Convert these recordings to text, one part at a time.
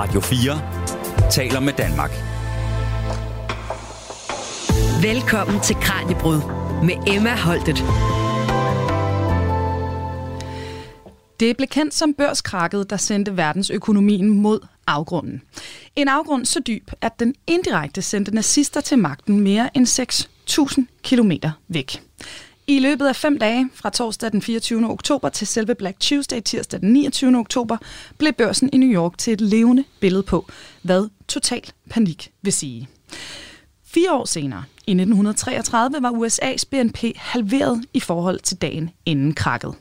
Radio 4 taler med Danmark. Velkommen til Kranjebrud med Emma Holtet. Det blev kendt som børskrakket, der sendte verdensøkonomien mod afgrunden. En afgrund så dyb, at den indirekte sendte nazister til magten mere end 6.000 kilometer væk. I løbet af fem dage, fra torsdag den 24. oktober til selve Black Tuesday tirsdag den 29. oktober, blev børsen i New York til et levende billede på, hvad total panik vil sige. Fire år senere, i 1933, var USA's BNP halveret i forhold til dagen inden krakket.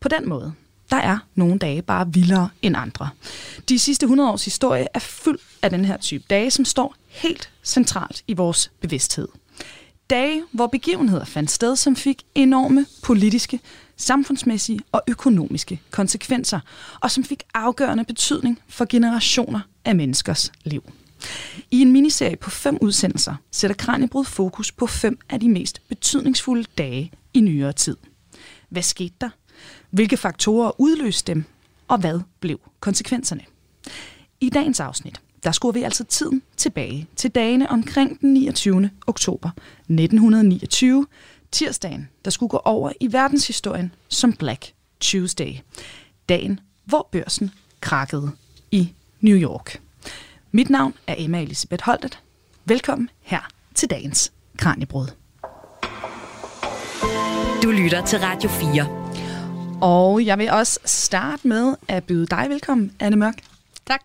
På den måde, der er nogle dage bare vildere end andre. De sidste 100 års historie er fuld af den her type dage, som står helt centralt i vores bevidsthed. Dage, hvor begivenheder fandt sted, som fik enorme politiske, samfundsmæssige og økonomiske konsekvenser, og som fik afgørende betydning for generationer af menneskers liv. I en miniserie på fem udsendelser sætter Kranjebrud fokus på fem af de mest betydningsfulde dage i nyere tid. Hvad skete der? Hvilke faktorer udløste dem? Og hvad blev konsekvenserne? I dagens afsnit, der skruer vi altså tiden tilbage til dagene omkring den 29. oktober 1929, tirsdagen, der skulle gå over i verdenshistorien som Black Tuesday. Dagen, hvor børsen krakkede i New York. Mit navn er Emma Elisabeth Holtet. Velkommen her til dagens Kranjebrud. Du lytter til Radio 4. Og jeg vil også starte med at byde dig velkommen, Anne Mørk. Tak.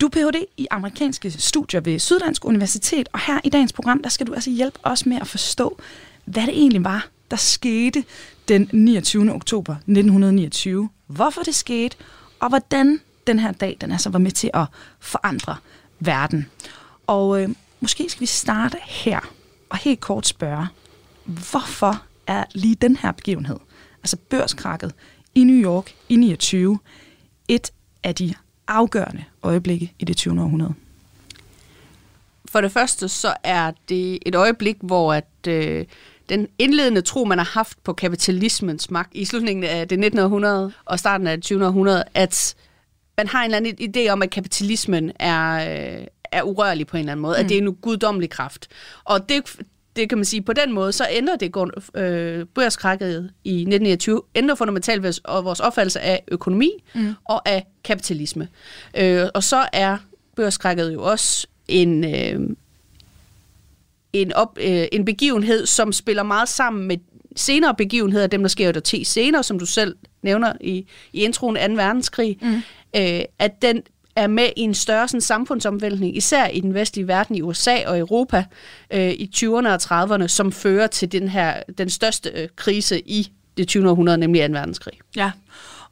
Du er Ph.D. i amerikanske studier ved Syddansk Universitet, og her i dagens program, der skal du altså hjælpe os med at forstå, hvad det egentlig var, der skete den 29. oktober 1929. Hvorfor det skete, og hvordan den her dag, den altså var med til at forandre verden. Og øh, måske skal vi starte her, og helt kort spørge, hvorfor er lige den her begivenhed, altså børskrakket i New York i 29, et af de afgørende øjeblikke i det 20. århundrede? For det første så er det et øjeblik, hvor at, øh, den indledende tro, man har haft på kapitalismens magt i slutningen af det 19. århundrede og starten af det 20. århundrede, at man har en eller anden idé om, at kapitalismen er, øh, er urørlig på en eller anden måde, mm. at det er en guddommelig kraft. Og det, det kan man sige, på den måde, så ændrer det øh, børskrakket i 1929, ændrer fundamentalt vores opfattelse af økonomi mm. og af kapitalisme. Øh, og så er børskrakket jo også en, øh, en, op, øh, en begivenhed, som spiller meget sammen med senere begivenheder, dem der sker jo der 10 senere, som du selv nævner i, i introen af 2. verdenskrig, mm. øh, at den er med i en større sådan, samfundsomvæltning, især i den vestlige verden, i USA og Europa, øh, i 20'erne og 30'erne, som fører til den her den største øh, krise i det 20. århundrede, nemlig 2. verdenskrig. Ja,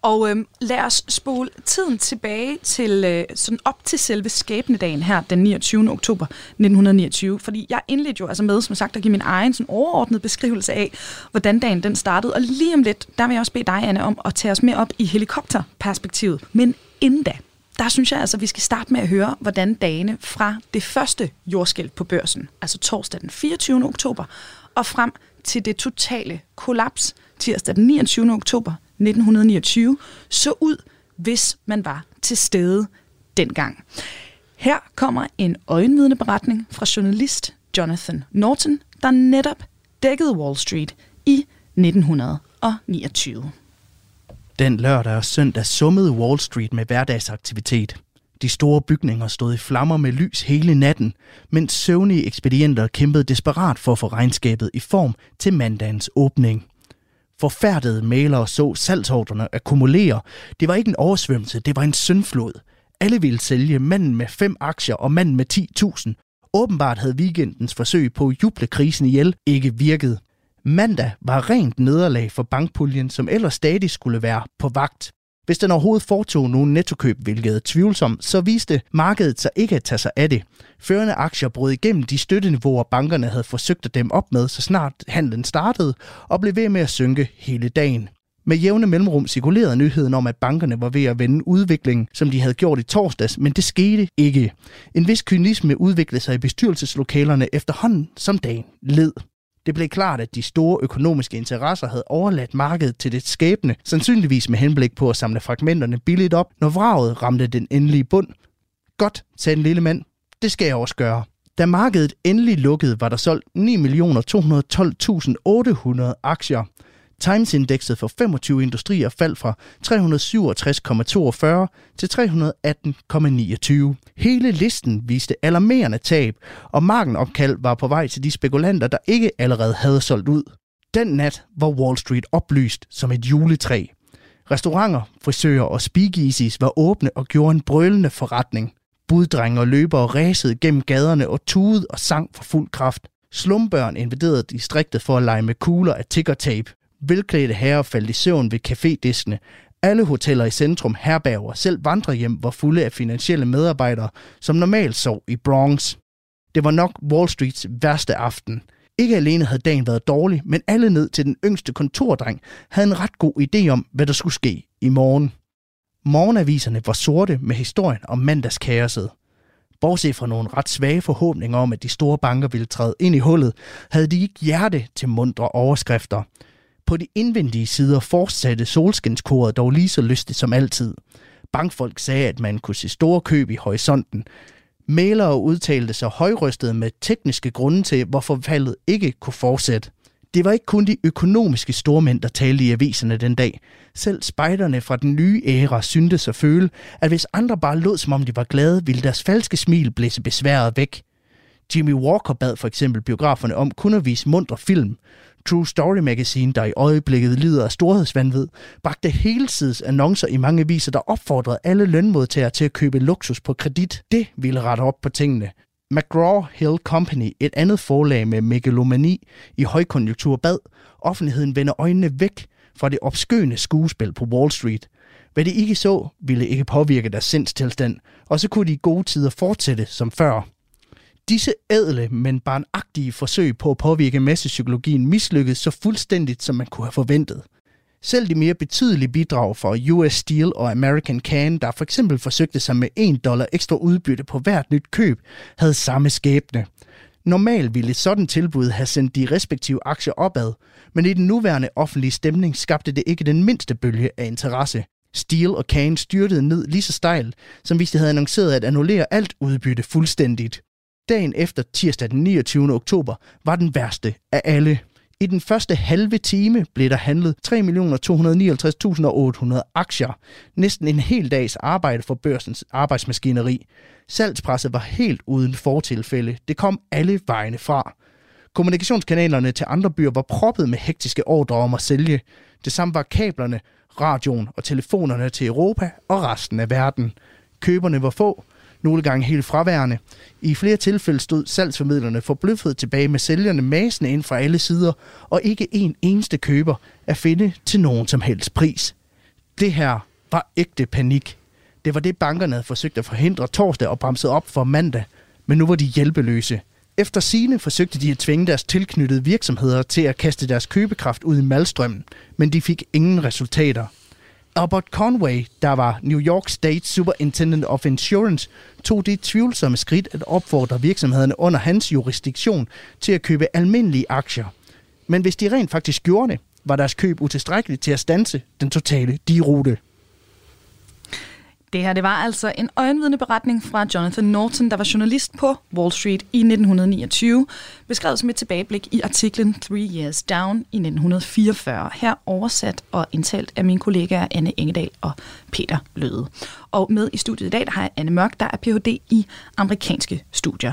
og øh, lad os spole tiden tilbage til øh, sådan op til selve skæbnedagen her, den 29. oktober 1929. Fordi jeg indledte jo altså med, som sagt, at give min egen sådan overordnede beskrivelse af, hvordan dagen den startede. Og lige om lidt, der vil jeg også bede dig, Anne, om at tage os med op i helikopterperspektivet. Men inden da, der synes jeg altså, at vi skal starte med at høre, hvordan dagene fra det første jordskælv på børsen, altså torsdag den 24. oktober, og frem til det totale kollaps tirsdag den 29. oktober 1929, så ud, hvis man var til stede dengang. Her kommer en øjenvidende beretning fra journalist Jonathan Norton, der netop dækkede Wall Street i 1929. Den lørdag og søndag summede Wall Street med hverdagsaktivitet. De store bygninger stod i flammer med lys hele natten, mens søvnige ekspedienter kæmpede desperat for at få regnskabet i form til mandagens åbning. Forfærdede malere så salgsordrene akkumulere. Det var ikke en oversvømmelse, det var en syndflod. Alle ville sælge manden med fem aktier og manden med 10.000. Åbenbart havde weekendens forsøg på at juble krisen ihjel ikke virket. Mandag var rent nederlag for bankpuljen, som ellers stadig skulle være på vagt. Hvis den overhovedet foretog nogen nettokøb, hvilket er tvivlsomt, så viste markedet sig ikke at tage sig af det. Førende aktier brød igennem de støtteniveauer, bankerne havde forsøgt at dem op med, så snart handlen startede, og blev ved med at synke hele dagen. Med jævne mellemrum cirkulerede nyheden om, at bankerne var ved at vende udviklingen, som de havde gjort i torsdags, men det skete ikke. En vis kynisme udviklede sig i bestyrelseslokalerne efterhånden, som dagen led. Det blev klart, at de store økonomiske interesser havde overladt markedet til det skæbne, sandsynligvis med henblik på at samle fragmenterne billigt op, når vraget ramte den endelige bund, Godt, sagde den lille mand. Det skal jeg også gøre. Da markedet endelig lukkede, var der solgt 9.212.800 aktier. Times-indekset for 25 industrier faldt fra 367,42 til 318,29. Hele listen viste alarmerende tab, og markenopkald var på vej til de spekulanter, der ikke allerede havde solgt ud. Den nat var Wall Street oplyst som et juletræ. Restauranter, frisører og speakeasies var åbne og gjorde en brølende forretning. Buddrenge og løbere ræsede gennem gaderne og tudede og sang for fuld kraft. Slumbørn invaderede distriktet for at lege med kugler af tickertape. Velklædte herrer faldt i søvn ved cafédiskene. Alle hoteller i centrum, herberger, selv vandrehjem var fulde af finansielle medarbejdere, som normalt sov i Bronx. Det var nok Wall Streets værste aften. Ikke alene havde dagen været dårlig, men alle ned til den yngste kontordreng havde en ret god idé om, hvad der skulle ske i morgen. Morgenaviserne var sorte med historien om mandagskaoset. Bortset fra nogle ret svage forhåbninger om, at de store banker ville træde ind i hullet, havde de ikke hjerte til mundre overskrifter. På de indvendige sider fortsatte solskinskoret dog lige så lystigt som altid. Bankfolk sagde, at man kunne se store køb i horisonten. Mælere udtalte sig højrystet med tekniske grunde til, hvorfor faldet ikke kunne fortsætte. Det var ikke kun de økonomiske stormænd, der talte i aviserne den dag. Selv spejderne fra den nye æra syntes at føle, at hvis andre bare lod som om de var glade, ville deres falske smil blæse besværet væk. Jimmy Walker bad for eksempel biograferne om kun at vise mundre film. True Story Magazine, der i øjeblikket lider af storhedsvandvid, bragte helsides annoncer i mange aviser, der opfordrede alle lønmodtagere til at købe luksus på kredit. Det ville rette op på tingene. McGraw-Hill Company, et andet forlag med megalomani i højkonjunktur, bad offentligheden vende øjnene væk fra det opskøende skuespil på Wall Street. Hvad de ikke så, ville ikke påvirke deres sindstilstand, og så kunne de i gode tider fortsætte som før. Disse ædle, men barnagtige forsøg på at påvirke massepsykologien mislykkedes så fuldstændigt, som man kunne have forventet. Selv de mere betydelige bidrag fra US Steel og American Can, der for eksempel forsøgte sig med 1 dollar ekstra udbytte på hvert nyt køb, havde samme skæbne. Normalt ville et sådan tilbud have sendt de respektive aktier opad, men i den nuværende offentlige stemning skabte det ikke den mindste bølge af interesse. Steel og Kane styrtede ned lige så stejlt, som hvis de havde annonceret at annullere alt udbytte fuldstændigt. Dagen efter tirsdag den 29. oktober var den værste af alle. I den første halve time blev der handlet 3.259.800 aktier. Næsten en hel dags arbejde for børsens arbejdsmaskineri. Salgspresset var helt uden fortilfælde. Det kom alle vejene fra. Kommunikationskanalerne til andre byer var proppet med hektiske ordre om at sælge. Det samme var kablerne, radioen og telefonerne til Europa og resten af verden. Køberne var få, nogle gange helt fraværende. I flere tilfælde stod salgsformidlerne forbløffet tilbage med sælgerne masende ind fra alle sider, og ikke en eneste køber at finde til nogen som helst pris. Det her var ægte panik. Det var det, bankerne havde forsøgt at forhindre torsdag og bremset op for mandag, men nu var de hjælpeløse. Efter sine forsøgte de at tvinge deres tilknyttede virksomheder til at kaste deres købekraft ud i malstrømmen, men de fik ingen resultater. Albert Conway, der var New York State Superintendent of Insurance, tog det tvivlsomme skridt at opfordre virksomhederne under hans jurisdiktion til at købe almindelige aktier. Men hvis de rent faktisk gjorde det, var deres køb utilstrækkeligt til at stanse den totale dirute. Det her det var altså en øjenvidende beretning fra Jonathan Norton, der var journalist på Wall Street i 1929, beskrevet som et tilbageblik i artiklen Three Years Down i 1944, her oversat og indtalt af mine kollegaer Anne Engedal og Peter Løde. Og med i studiet i dag der har jeg Anne Mørk, der er Ph.D. i amerikanske studier.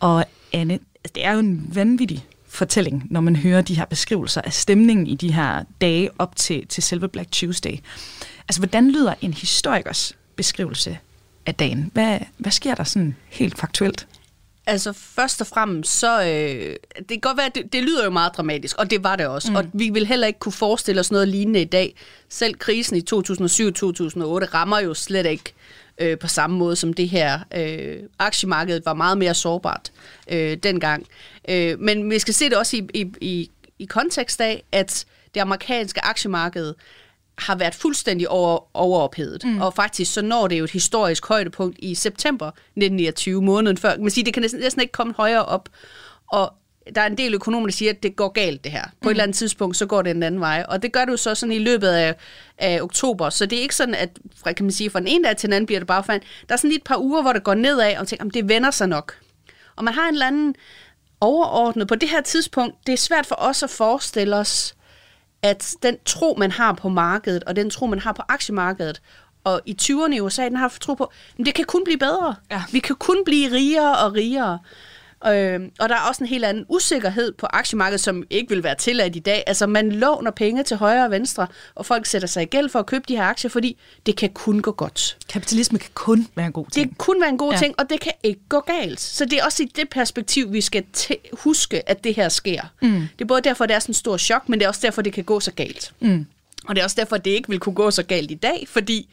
Og Anne, altså, det er jo en vanvittig fortælling, når man hører de her beskrivelser af stemningen i de her dage op til, til selve Black Tuesday. Altså, hvordan lyder en historikers beskrivelse af dagen? Hvad, hvad sker der sådan helt faktuelt? Altså først og fremmest, så øh, det kan godt være, det, det lyder jo meget dramatisk, og det var det også. Mm. Og vi vil heller ikke kunne forestille os noget lignende i dag. Selv krisen i 2007-2008 rammer jo slet ikke øh, på samme måde som det her. Øh, aktiemarkedet var meget mere sårbart øh, dengang. Øh, men vi skal se det også i, i, i, i kontekst af, at det amerikanske aktiemarked har været fuldstændig over, overophedet. Mm. Og faktisk så når det jo et historisk højdepunkt i september 1929, måneden før. Man siger, det kan næsten, næsten ikke komme højere op. Og der er en del økonomer, der siger, at det går galt det her. På mm. et eller andet tidspunkt, så går det en anden vej. Og det gør det jo så sådan i løbet af, af oktober. Så det er ikke sådan, at fra, kan man sige, fra den ene dag til den anden bliver det bare fandt. Der er sådan lige et par uger, hvor det går nedad, og tænker, det vender sig nok. Og man har en eller anden overordnet på det her tidspunkt. Det er svært for os at forestille os, at den tro, man har på markedet, og den tro, man har på aktiemarkedet, og i 20'erne i USA, den har tro på, at det kan kun blive bedre. Ja. Vi kan kun blive rigere og rigere. Øh, og der er også en helt anden usikkerhed på aktiemarkedet, som ikke vil være tilladt i dag. Altså man låner penge til højre og venstre, og folk sætter sig i gæld for at købe de her aktier, fordi det kan kun gå godt. Kapitalisme kan kun være en god ting. Det kan kun være en god ja. ting, og det kan ikke gå galt. Så det er også i det perspektiv, vi skal huske, at det her sker. Mm. Det er både derfor, det er sådan en stor chok, men det er også derfor, det kan gå så galt. Mm. Og det er også derfor, det ikke vil kunne gå så galt i dag, fordi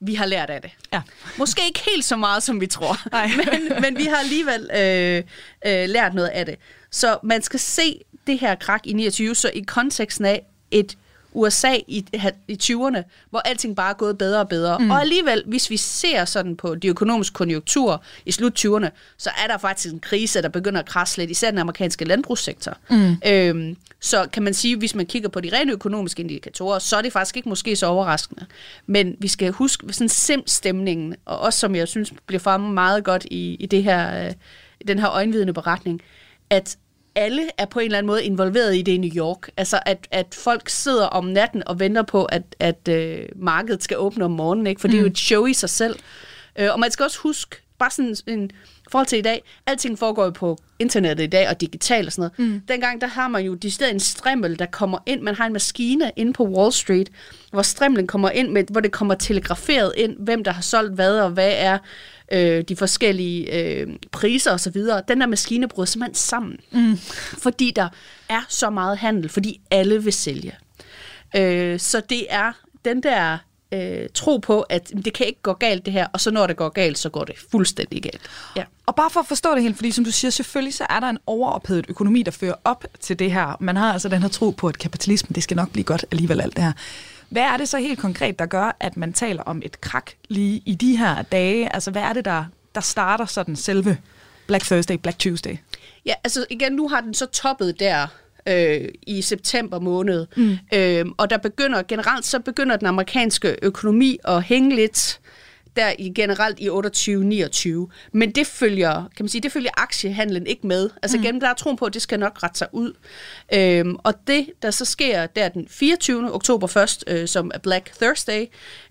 vi har lært af det. Ja. Måske ikke helt så meget, som vi tror, men, men vi har alligevel øh, øh, lært noget af det. Så man skal se det her krak i 29 så i konteksten af et USA i, i 20'erne, hvor alting bare er gået bedre og bedre. Mm. Og alligevel, hvis vi ser sådan på de økonomiske konjunkturer i slut 20'erne, så er der faktisk en krise, der begynder at krasse lidt, især den amerikanske landbrugssektor. Mm. Øhm, så kan man sige, hvis man kigger på de rene økonomiske indikatorer, så er det faktisk ikke måske så overraskende. Men vi skal huske sådan sim-stemningen, og også som jeg synes bliver fremme meget godt i, i det her, øh, den her øjenvidende beretning, at alle er på en eller anden måde involveret i det i New York. Altså, at, at folk sidder om natten og venter på, at, at øh, markedet skal åbne om morgenen, ikke? for mm. det er jo mm. et show i sig selv. Øh, og man skal også huske, bare sådan en forhold til i dag, alting foregår jo på internettet i dag og digitalt og sådan noget. Mm. Dengang, der har man jo de steder en strimmel, der kommer ind. Man har en maskine inde på Wall Street, hvor strimlen kommer ind, med, hvor det kommer telegraferet ind, hvem der har solgt hvad, og hvad er øh, de forskellige øh, priser osv. Den der maskine bryder simpelthen sammen, mm. fordi der er så meget handel, fordi alle vil sælge. Øh, så det er den der øh, tro på, at det kan ikke gå galt det her, og så når det går galt, så går det fuldstændig galt. Ja. Og bare for at forstå det helt, fordi som du siger, selvfølgelig så er der en overophedet økonomi, der fører op til det her. Man har altså den her tro på, at kapitalismen, det skal nok blive godt alligevel alt det her. Hvad er det så helt konkret, der gør, at man taler om et krak lige i de her dage? Altså, hvad er det, der, der starter sådan selve Black Thursday, Black Tuesday? Ja, altså igen, nu har den så toppet der øh, i september måned. Mm. Øh, og der begynder generelt, så begynder den amerikanske økonomi at hænge lidt der i generelt i 28-29. Men det følger, kan man sige, det følger aktiehandlen ikke med. Altså mm. gennem der er troen på, at det skal nok rette sig ud. Øhm, og det, der så sker, der den 24. oktober først, øh, som er Black Thursday,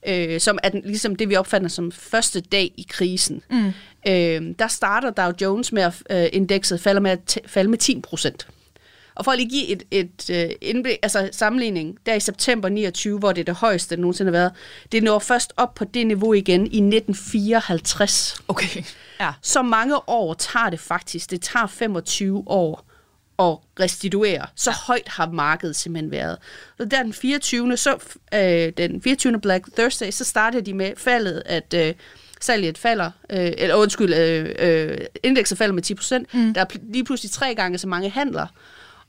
øh, som er den, ligesom det, vi opfatter som første dag i krisen. Mm. Øhm, der starter Dow Jones med at øh, indekset falder med at falde med 10 procent. Og for at lige give et, et, et øh, indblik, altså sammenligning, der i september 29, hvor det er det højeste, det nogensinde har været, det når først op på det niveau igen i 1954. Okay. Ja. Så mange år tager det faktisk. Det tager 25 år at restituere. Så højt har markedet simpelthen været. Så der den 24. Så, øh, den 24. Black Thursday, så startede de med faldet, at øh, salget falder, øh, eller undskyld, øh, øh, indekset falder med 10 procent. Mm. Der er lige pludselig tre gange så mange handler.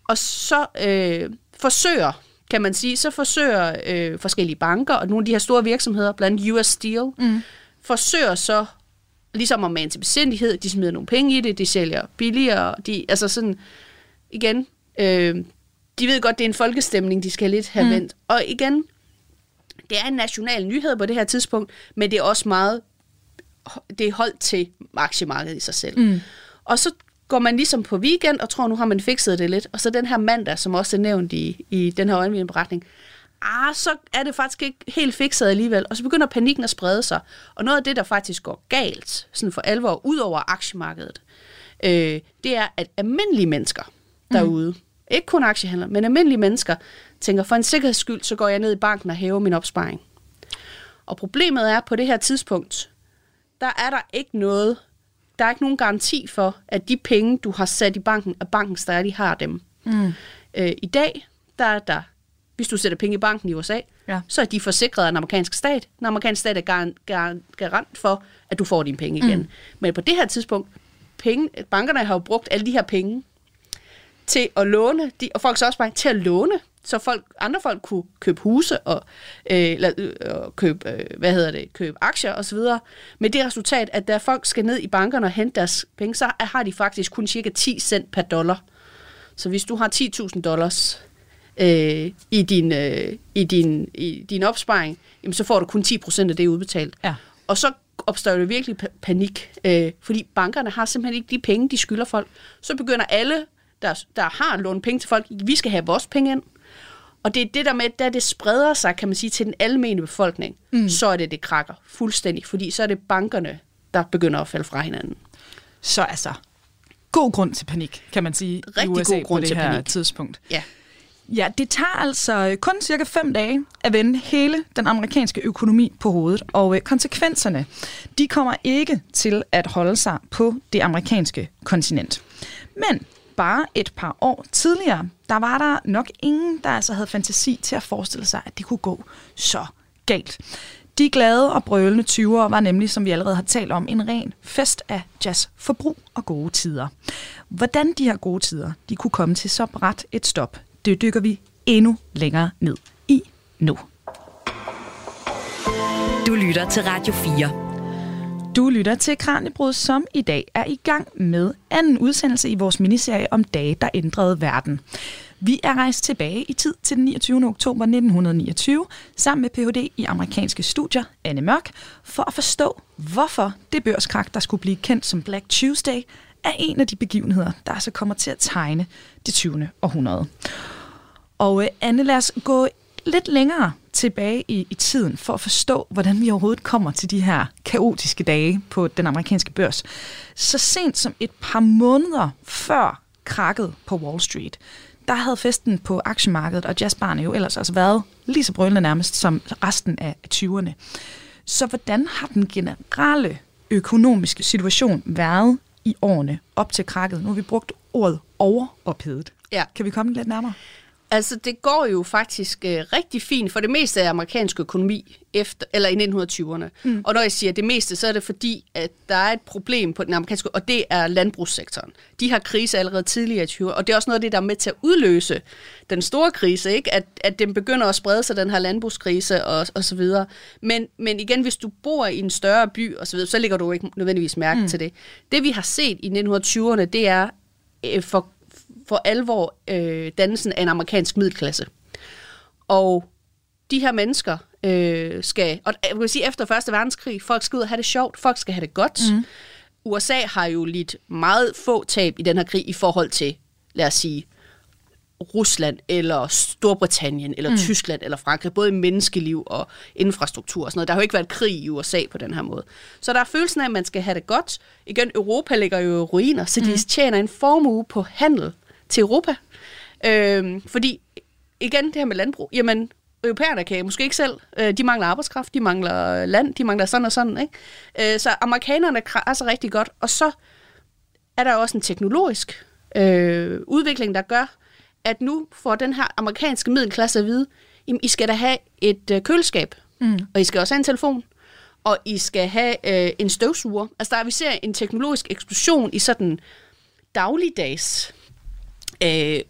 Og så øh, forsøger, kan man sige, så forsøger øh, forskellige banker og nogle af de her store virksomheder, blandt US Steel, mm. forsøger så ligesom at mane til besindighed, de smider nogle penge i det, de sælger billigere, de, altså sådan, igen, øh, de ved godt, det er en folkestemning, de skal lidt have mm. vendt. Og igen, det er en national nyhed på det her tidspunkt, men det er også meget, det er holdt til aktiemarkedet i sig selv. Mm. Og så går man ligesom på weekend og tror, nu har man fikset det lidt. Og så den her mandag, som også er nævnt i, i den her øjenvidneberetning, ah, så er det faktisk ikke helt fikset alligevel. Og så begynder panikken at sprede sig. Og noget af det, der faktisk går galt, sådan for alvor, ud over aktiemarkedet, øh, det er, at almindelige mennesker derude, mm. ikke kun aktiehandlere, men almindelige mennesker, tænker, for en sikkerheds skyld, så går jeg ned i banken og hæver min opsparing. Og problemet er, på det her tidspunkt, der er der ikke noget der er ikke nogen garanti for, at de penge, du har sat i banken, at banken stadig har dem. Mm. Øh, I dag, der er der, hvis du sætter penge i banken i USA, ja. så er de forsikret af den amerikanske stat. Den amerikanske stat er gar- gar- garant for, at du får dine penge igen. Mm. Men på det her tidspunkt, penge, bankerne har jo brugt alle de her penge til at låne, de, og folk så også bare til at låne så folk, andre folk kunne købe huse og, øh, eller, øh, købe, øh, hvad hedder det, købe aktier osv. Med det resultat, at da folk skal ned i bankerne og hente deres penge, så har de faktisk kun cirka 10 cent per dollar. Så hvis du har 10.000 dollars øh, i, din, øh, i, din, i din opsparing, jamen, så får du kun 10% af det udbetalt. Ja. Og så opstår der virkelig pa- panik, øh, fordi bankerne har simpelthen ikke de penge, de skylder folk. Så begynder alle, der, der har lånt penge til folk, vi skal have vores penge ind. Og det er det der med, da det spreder sig, kan man sige, til den almene befolkning, mm. så er det, det krakker fuldstændig, fordi så er det bankerne, der begynder at falde fra hinanden. Så altså, god grund til panik, kan man sige, Rigtig i USA god grund på det til her panik. tidspunkt. Ja. Ja, det tager altså kun cirka fem dage at vende hele den amerikanske økonomi på hovedet, og øh, konsekvenserne, de kommer ikke til at holde sig på det amerikanske kontinent. Men bare et par år tidligere, der var der nok ingen, der altså havde fantasi til at forestille sig, at det kunne gå så galt. De glade og brølende 20'ere var nemlig, som vi allerede har talt om, en ren fest af jazz, forbrug og gode tider. Hvordan de her gode tider de kunne komme til så bræt et stop, det dykker vi endnu længere ned i nu. Du lytter til Radio 4. Du lytter til Kranjebrud, som i dag er i gang med anden udsendelse i vores miniserie om dage, der ændrede verden. Vi er rejst tilbage i tid til den 29. oktober 1929 sammen med Ph.D. i amerikanske studier, Anne Mørk, for at forstå, hvorfor det børskrak, der skulle blive kendt som Black Tuesday, er en af de begivenheder, der altså kommer til at tegne det 20. århundrede. Og øh, Anne, lad os gå lidt længere tilbage i, i tiden for at forstå, hvordan vi overhovedet kommer til de her kaotiske dage på den amerikanske børs. Så sent som et par måneder før krakket på Wall Street, der havde festen på aktiemarkedet og jazzbarne jo ellers altså været lige så brølende nærmest som resten af 20'erne. Så hvordan har den generelle økonomiske situation været i årene op til krakket? Nu har vi brugt ordet overophedet. Ja. Kan vi komme lidt nærmere? Altså, det går jo faktisk øh, rigtig fint for det meste af amerikansk økonomi efter, eller i 1920'erne. Mm. Og når jeg siger det meste, så er det fordi, at der er et problem på den amerikanske, og det er landbrugssektoren. De har krise allerede tidligere i 20'erne, og det er også noget af det, der er med til at udløse den store krise, ikke? At, at den begynder at sprede sig, den her landbrugskrise og, og så videre. Men, men igen, hvis du bor i en større by og så videre, så lægger du ikke nødvendigvis mærke mm. til det. Det vi har set i 1920'erne, det er øh, for for alvor øh, dannelsen af en amerikansk middelklasse. Og de her mennesker øh, skal, og jeg vil sige efter Første Verdenskrig, folk skal ud og have det sjovt, folk skal have det godt. Mm. USA har jo lidt meget få tab i den her krig i forhold til, lad os sige, Rusland eller Storbritannien eller mm. Tyskland eller Frankrig, både i menneskeliv og infrastruktur og sådan noget. Der har jo ikke været krig i USA på den her måde. Så der er følelsen af, at man skal have det godt. Igen, Europa ligger jo i ruiner, så de tjener en formue på handel til Europa. Øhm, fordi, igen, det her med landbrug, jamen, europæerne kan måske ikke selv. Øh, de mangler arbejdskraft, de mangler land, de mangler sådan og sådan. Ikke? Øh, så amerikanerne krasser rigtig godt. Og så er der også en teknologisk øh, udvikling, der gør, at nu får den her amerikanske middelklasse at vide, jamen, I skal da have et øh, køleskab, mm. og I skal også have en telefon, og I skal have øh, en støvsuger. Altså der vi ser en teknologisk eksplosion i sådan dagligdags øh,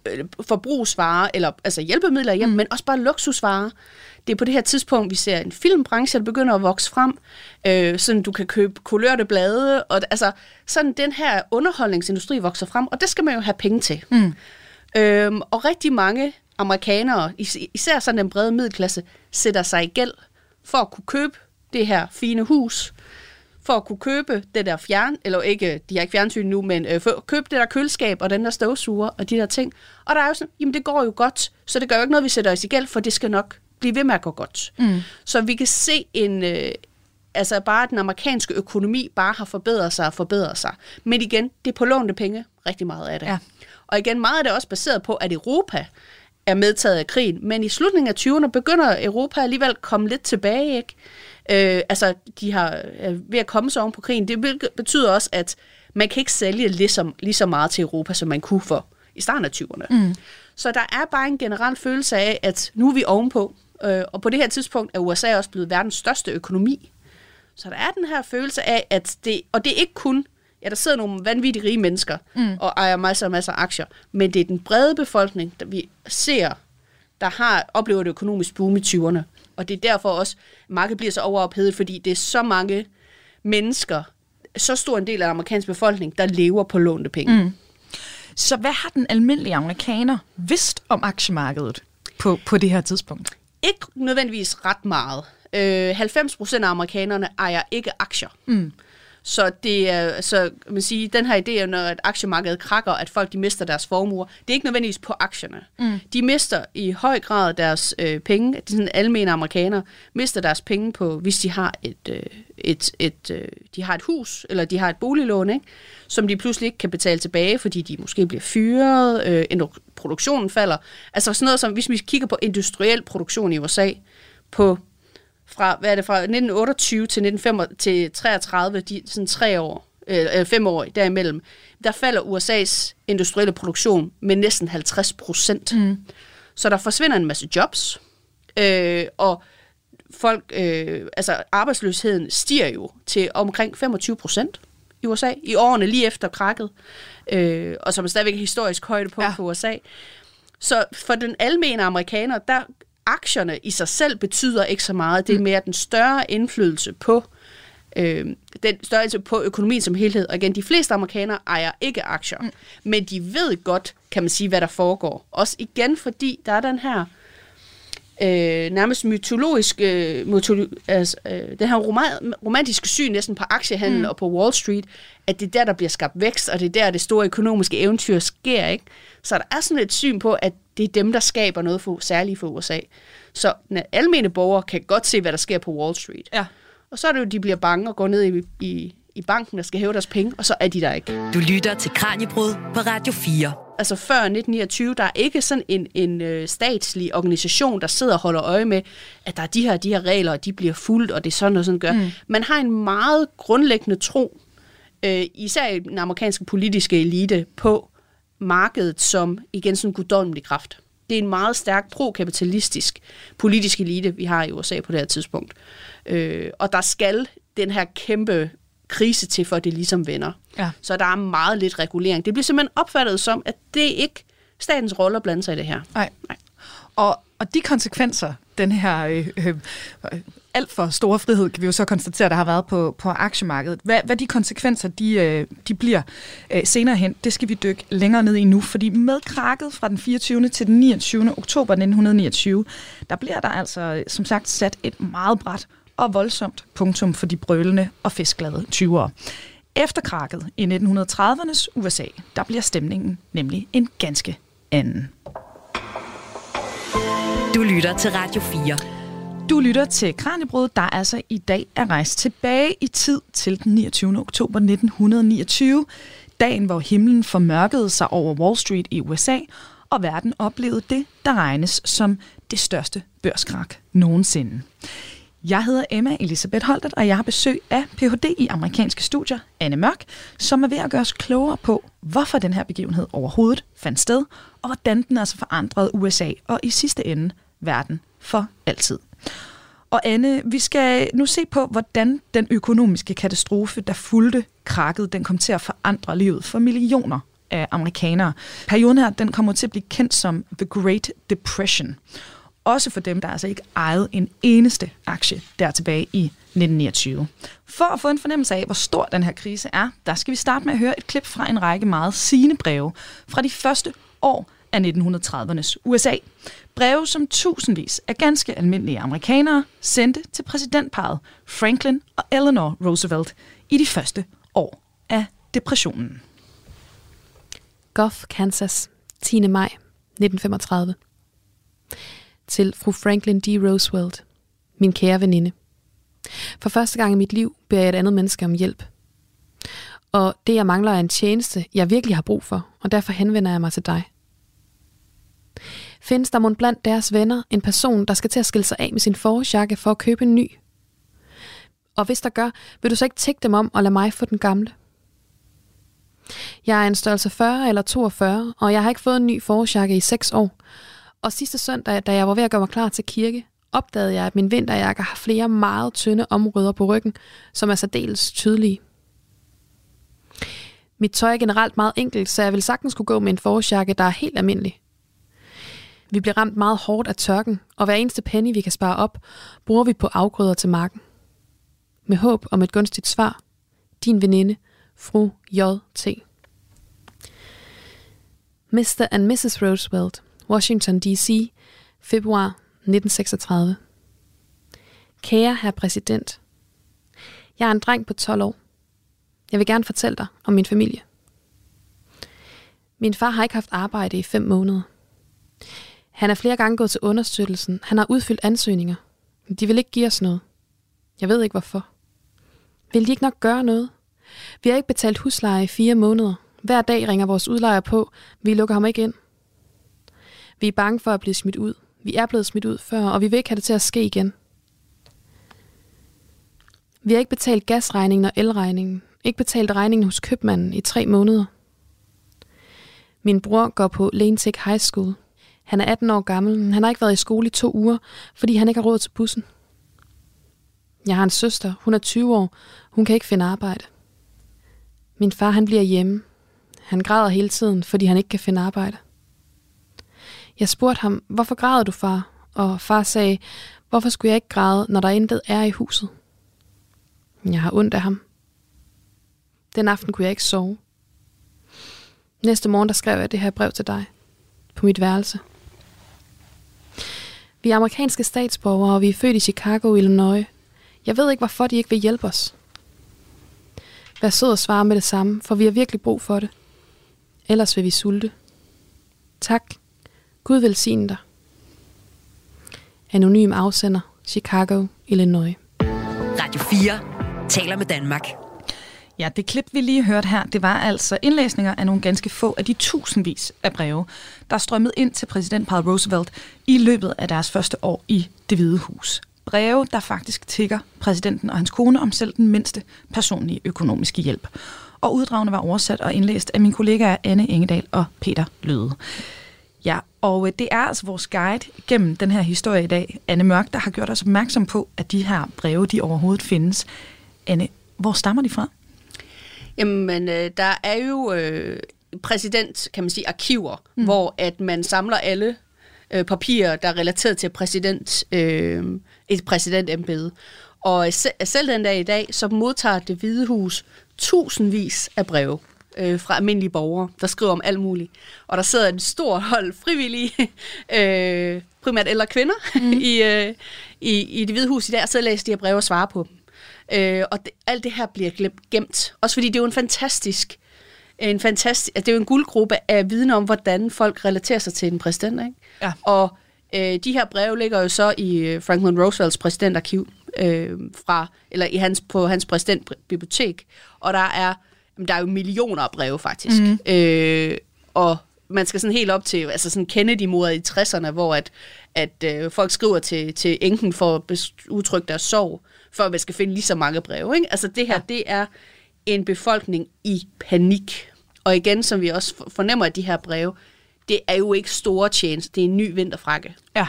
forbrugsvarer, eller altså hjælpemidler hjem, mm. men også bare luksusvarer. Det er på det her tidspunkt, vi ser en filmbranche, der begynder at vokse frem, øh, sådan du kan købe kulørte blade, og altså sådan den her underholdningsindustri vokser frem, og det skal man jo have penge til. Mm. Øhm, og rigtig mange amerikanere, is- især sådan den brede middelklasse, sætter sig i gæld for at kunne købe det her fine hus, for at kunne købe det der fjern, eller ikke, de har ikke fjernsyn nu, men øh, for at købe det der køleskab og den der støvsuger og de der ting. Og der er jo sådan, jamen det går jo godt, så det gør jo ikke noget, vi sætter os i gæld, for det skal nok blive ved med at gå godt. Mm. Så vi kan se en, øh, altså bare at den amerikanske økonomi bare har forbedret sig og forbedret sig. Men igen, det er på lånte penge, rigtig meget af det. Ja. Og igen, meget af det er også baseret på, at Europa er medtaget af krigen, men i slutningen af 20'erne begynder Europa alligevel at komme lidt tilbage, ikke? Øh, altså, de har er ved at komme sig oven på krigen. Det betyder også, at man kan ikke sælge lige så, lige så meget til Europa, som man kunne for i starten af 20'erne. Mm. Så der er bare en generel følelse af, at nu er vi ovenpå, øh, og på det her tidspunkt er USA også blevet verdens største økonomi. Så der er den her følelse af, at det, og det er ikke kun, ja, der sidder nogle vanvittigt rige mennesker mm. og ejer masser og masser af aktier, men det er den brede befolkning, der vi ser, der har oplevet et økonomisk boom i 20'erne. Og det er derfor også, at markedet bliver så overophedet, fordi det er så mange mennesker, så stor en del af den amerikanske befolkning, der lever på lånte penge. Mm. Så hvad har den almindelige amerikaner vidst om aktiemarkedet på, på det her tidspunkt? Ikke nødvendigvis ret meget. Øh, 90 procent af amerikanerne ejer ikke aktier. Mm. Så det er, så man sige, den her idé, når et aktiemarkedet krakker, at folk de mister deres formuer, det er ikke nødvendigvis på aktierne. Mm. De mister i høj grad deres øh, penge, de sådan almene amerikanere, mister deres penge på, hvis de har et, øh, et, et, øh, de har et hus, eller de har et boliglån, ikke? som de pludselig ikke kan betale tilbage, fordi de måske bliver fyret, øh, produktionen falder. Altså sådan noget som, hvis vi kigger på industriel produktion i USA, på fra, hvad er det, fra 1928 til 1933, de, sådan tre år, eller fem år derimellem, der falder USA's industrielle produktion med næsten 50 procent. Mm. Så der forsvinder en masse jobs, øh, og folk, øh, altså arbejdsløsheden stiger jo til omkring 25 procent i USA, i årene lige efter krakket, øh, og som er stadigvæk et historisk højdepunkt ja. for USA. Så for den almene amerikaner, der aktierne i sig selv betyder ikke så meget. Det er mm. mere den større indflydelse på øh, den størrelse på økonomien som helhed. Og igen, de fleste amerikanere ejer ikke aktier, mm. men de ved godt, kan man sige, hvad der foregår. Også igen, fordi der er den her øh, nærmest mytologisk, øh, mytolo, altså, øh, den her rom- romantiske syn næsten på aktiehandel mm. og på Wall Street, at det er der, der bliver skabt vækst, og det er der, det store økonomiske eventyr sker. ikke. Så der er sådan et syn på, at det er dem, der skaber noget for, særligt for USA. Så almene borgere kan godt se, hvad der sker på Wall Street. Ja. Og så er det jo, de bliver bange og går ned i, i, i banken og skal hæve deres penge, og så er de der ikke. Du lytter til Kranjebrud på Radio 4. Altså før 1929, der er ikke sådan en, en øh, statslig organisation, der sidder og holder øje med, at der er de her, de her regler, og de bliver fuldt, og det er sådan og sådan gør. Mm. Man har en meget grundlæggende tro, øh, især i den amerikanske politiske elite, på markedet som igen sådan en guddommelig kraft. Det er en meget stærk pro-kapitalistisk politisk elite, vi har i USA på det her tidspunkt. Øh, og der skal den her kæmpe krise til, for at det ligesom vender. Ja. Så der er meget lidt regulering. Det bliver simpelthen opfattet som, at det er ikke statens rolle at blande sig i det her. Nej. Nej. Og, og de konsekvenser, den her øh, øh, alt for store frihed, kan vi jo så konstatere, der har været på, på aktiemarkedet. Hvad, hvad de konsekvenser, de, øh, de bliver øh, senere hen, det skal vi dykke længere ned i nu, fordi med krakket fra den 24. til den 29. oktober 1929, der bliver der altså som sagt sat et meget bræt og voldsomt punktum for de brølende og festglade 20'ere. Efter krakket i 1930'ernes USA, der bliver stemningen nemlig en ganske anden. Du lytter til Radio 4. Du lytter til Kranjebrud, der altså i dag er rejst tilbage i tid til den 29. oktober 1929. Dagen, hvor himlen formørkede sig over Wall Street i USA, og verden oplevede det, der regnes som det største børskrak nogensinde. Jeg hedder Emma Elisabeth Holtet, og jeg har besøg af Ph.D. i amerikanske studier, Anne Mørk, som er ved at gøre os klogere på, hvorfor den her begivenhed overhovedet fandt sted, og hvordan den altså forandrede USA og i sidste ende verden for altid. Og Anne, vi skal nu se på, hvordan den økonomiske katastrofe, der fulgte krakket, den kom til at forandre livet for millioner af amerikanere. Perioden her, den kommer til at blive kendt som The Great Depression. Også for dem, der altså ikke ejede en eneste aktie der tilbage i 1929. For at få en fornemmelse af, hvor stor den her krise er, der skal vi starte med at høre et klip fra en række meget sigende breve fra de første år af 1930'ernes USA. Breve, som tusindvis af ganske almindelige amerikanere sendte til præsidentparet Franklin og Eleanor Roosevelt i de første år af depressionen. Goff, Kansas, 10. maj 1935. Til fru Franklin D. Roosevelt, min kære veninde. For første gang i mit liv beder jeg et andet menneske om hjælp. Og det, jeg mangler, er en tjeneste, jeg virkelig har brug for, og derfor henvender jeg mig til dig. Findes der mundt blandt deres venner en person, der skal til at skille sig af med sin forårsjakke for at købe en ny? Og hvis der gør, vil du så ikke tække dem om og lade mig få den gamle? Jeg er en størrelse 40 eller 42, og jeg har ikke fået en ny forårsjakke i 6 år. Og sidste søndag, da jeg var ved at gøre mig klar til kirke, opdagede jeg, at min vinterjakke har flere meget tynde områder på ryggen, som er særdeles tydelige. Mit tøj er generelt meget enkelt, så jeg vil sagtens kunne gå med en forårsjakke, der er helt almindelig. Vi bliver ramt meget hårdt af tørken, og hver eneste penny, vi kan spare op, bruger vi på afgrøder til marken. Med håb om et gunstigt svar. Din veninde, fru J.T. Mr. and Mrs. Roosevelt, Washington D.C., februar 1936. Kære herr præsident, jeg er en dreng på 12 år. Jeg vil gerne fortælle dig om min familie. Min far har ikke haft arbejde i fem måneder. Han er flere gange gået til understøttelsen. Han har udfyldt ansøgninger. Men de vil ikke give os noget. Jeg ved ikke hvorfor. Vil de ikke nok gøre noget? Vi har ikke betalt husleje i fire måneder. Hver dag ringer vores udlejer på. Vi lukker ham ikke ind. Vi er bange for at blive smidt ud. Vi er blevet smidt ud før, og vi vil ikke have det til at ske igen. Vi har ikke betalt gasregningen og elregningen. Ikke betalt regningen hos købmanden i tre måneder. Min bror går på Lane High School. Han er 18 år gammel, men han har ikke været i skole i to uger, fordi han ikke har råd til bussen. Jeg har en søster, hun er 20 år, hun kan ikke finde arbejde. Min far han bliver hjemme. Han græder hele tiden, fordi han ikke kan finde arbejde. Jeg spurgte ham, hvorfor græder du far? Og far sagde, hvorfor skulle jeg ikke græde, når der intet er i huset? Jeg har ondt af ham. Den aften kunne jeg ikke sove. Næste morgen der skrev jeg det her brev til dig. På mit værelse. Vi er amerikanske statsborgere, og vi er født i Chicago, Illinois. Jeg ved ikke, hvorfor de ikke vil hjælpe os. Vær sød og svare med det samme, for vi har virkelig brug for det. Ellers vil vi sulte. Tak. Gud velsigne dig. Anonym afsender, Chicago, Illinois. Radio 4 taler med Danmark. Ja, det klip, vi lige hørte her, det var altså indlæsninger af nogle ganske få af de tusindvis af breve, der strømmede ind til præsident Paul Roosevelt i løbet af deres første år i det hvide hus. Breve, der faktisk tigger præsidenten og hans kone om selv den mindste personlige økonomiske hjælp. Og uddragene var oversat og indlæst af mine kollegaer Anne Engedal og Peter Løde. Og øh, det er altså vores guide gennem den her historie i dag, Anne Mørk, der har gjort os opmærksom på, at de her breve, de overhovedet findes. Anne, hvor stammer de fra? Jamen, øh, der er jo øh, præsident, kan man sige, arkiver, mm. hvor at man samler alle øh, papirer, der er relateret til præsident, øh, et præsidentembede. Og selv den dag i dag, så modtager det hvide hus tusindvis af breve øh, fra almindelige borgere, der skriver om alt muligt. Og der sidder en stor hold frivillige, øh, primært ældre kvinder, mm. i, øh, i, i det hvide hus i dag, og så læser de her breve og svarer på dem. Øh, og det, alt det her bliver gemt. Også fordi det er jo en fantastisk, en fantastisk, det er jo en guldgruppe af viden om, hvordan folk relaterer sig til en præsident. Ikke? Ja. Og øh, de her breve ligger jo så i øh, Franklin Roosevelts præsidentarkiv øh, fra, eller i hans, på hans præsidentbibliotek. Og der er, der er jo millioner af breve faktisk. Mm. Øh, og man skal sådan helt op til altså sådan Kennedy-mordet i 60'erne, hvor at, at øh, folk skriver til, til enken for at udtrykke deres sorg før man skal finde lige så mange breve. Ikke? Altså det her, ja. det er en befolkning i panik. Og igen, som vi også fornemmer af de her breve, det er jo ikke store tjenester. Det er en ny vinterfrakke. Ja.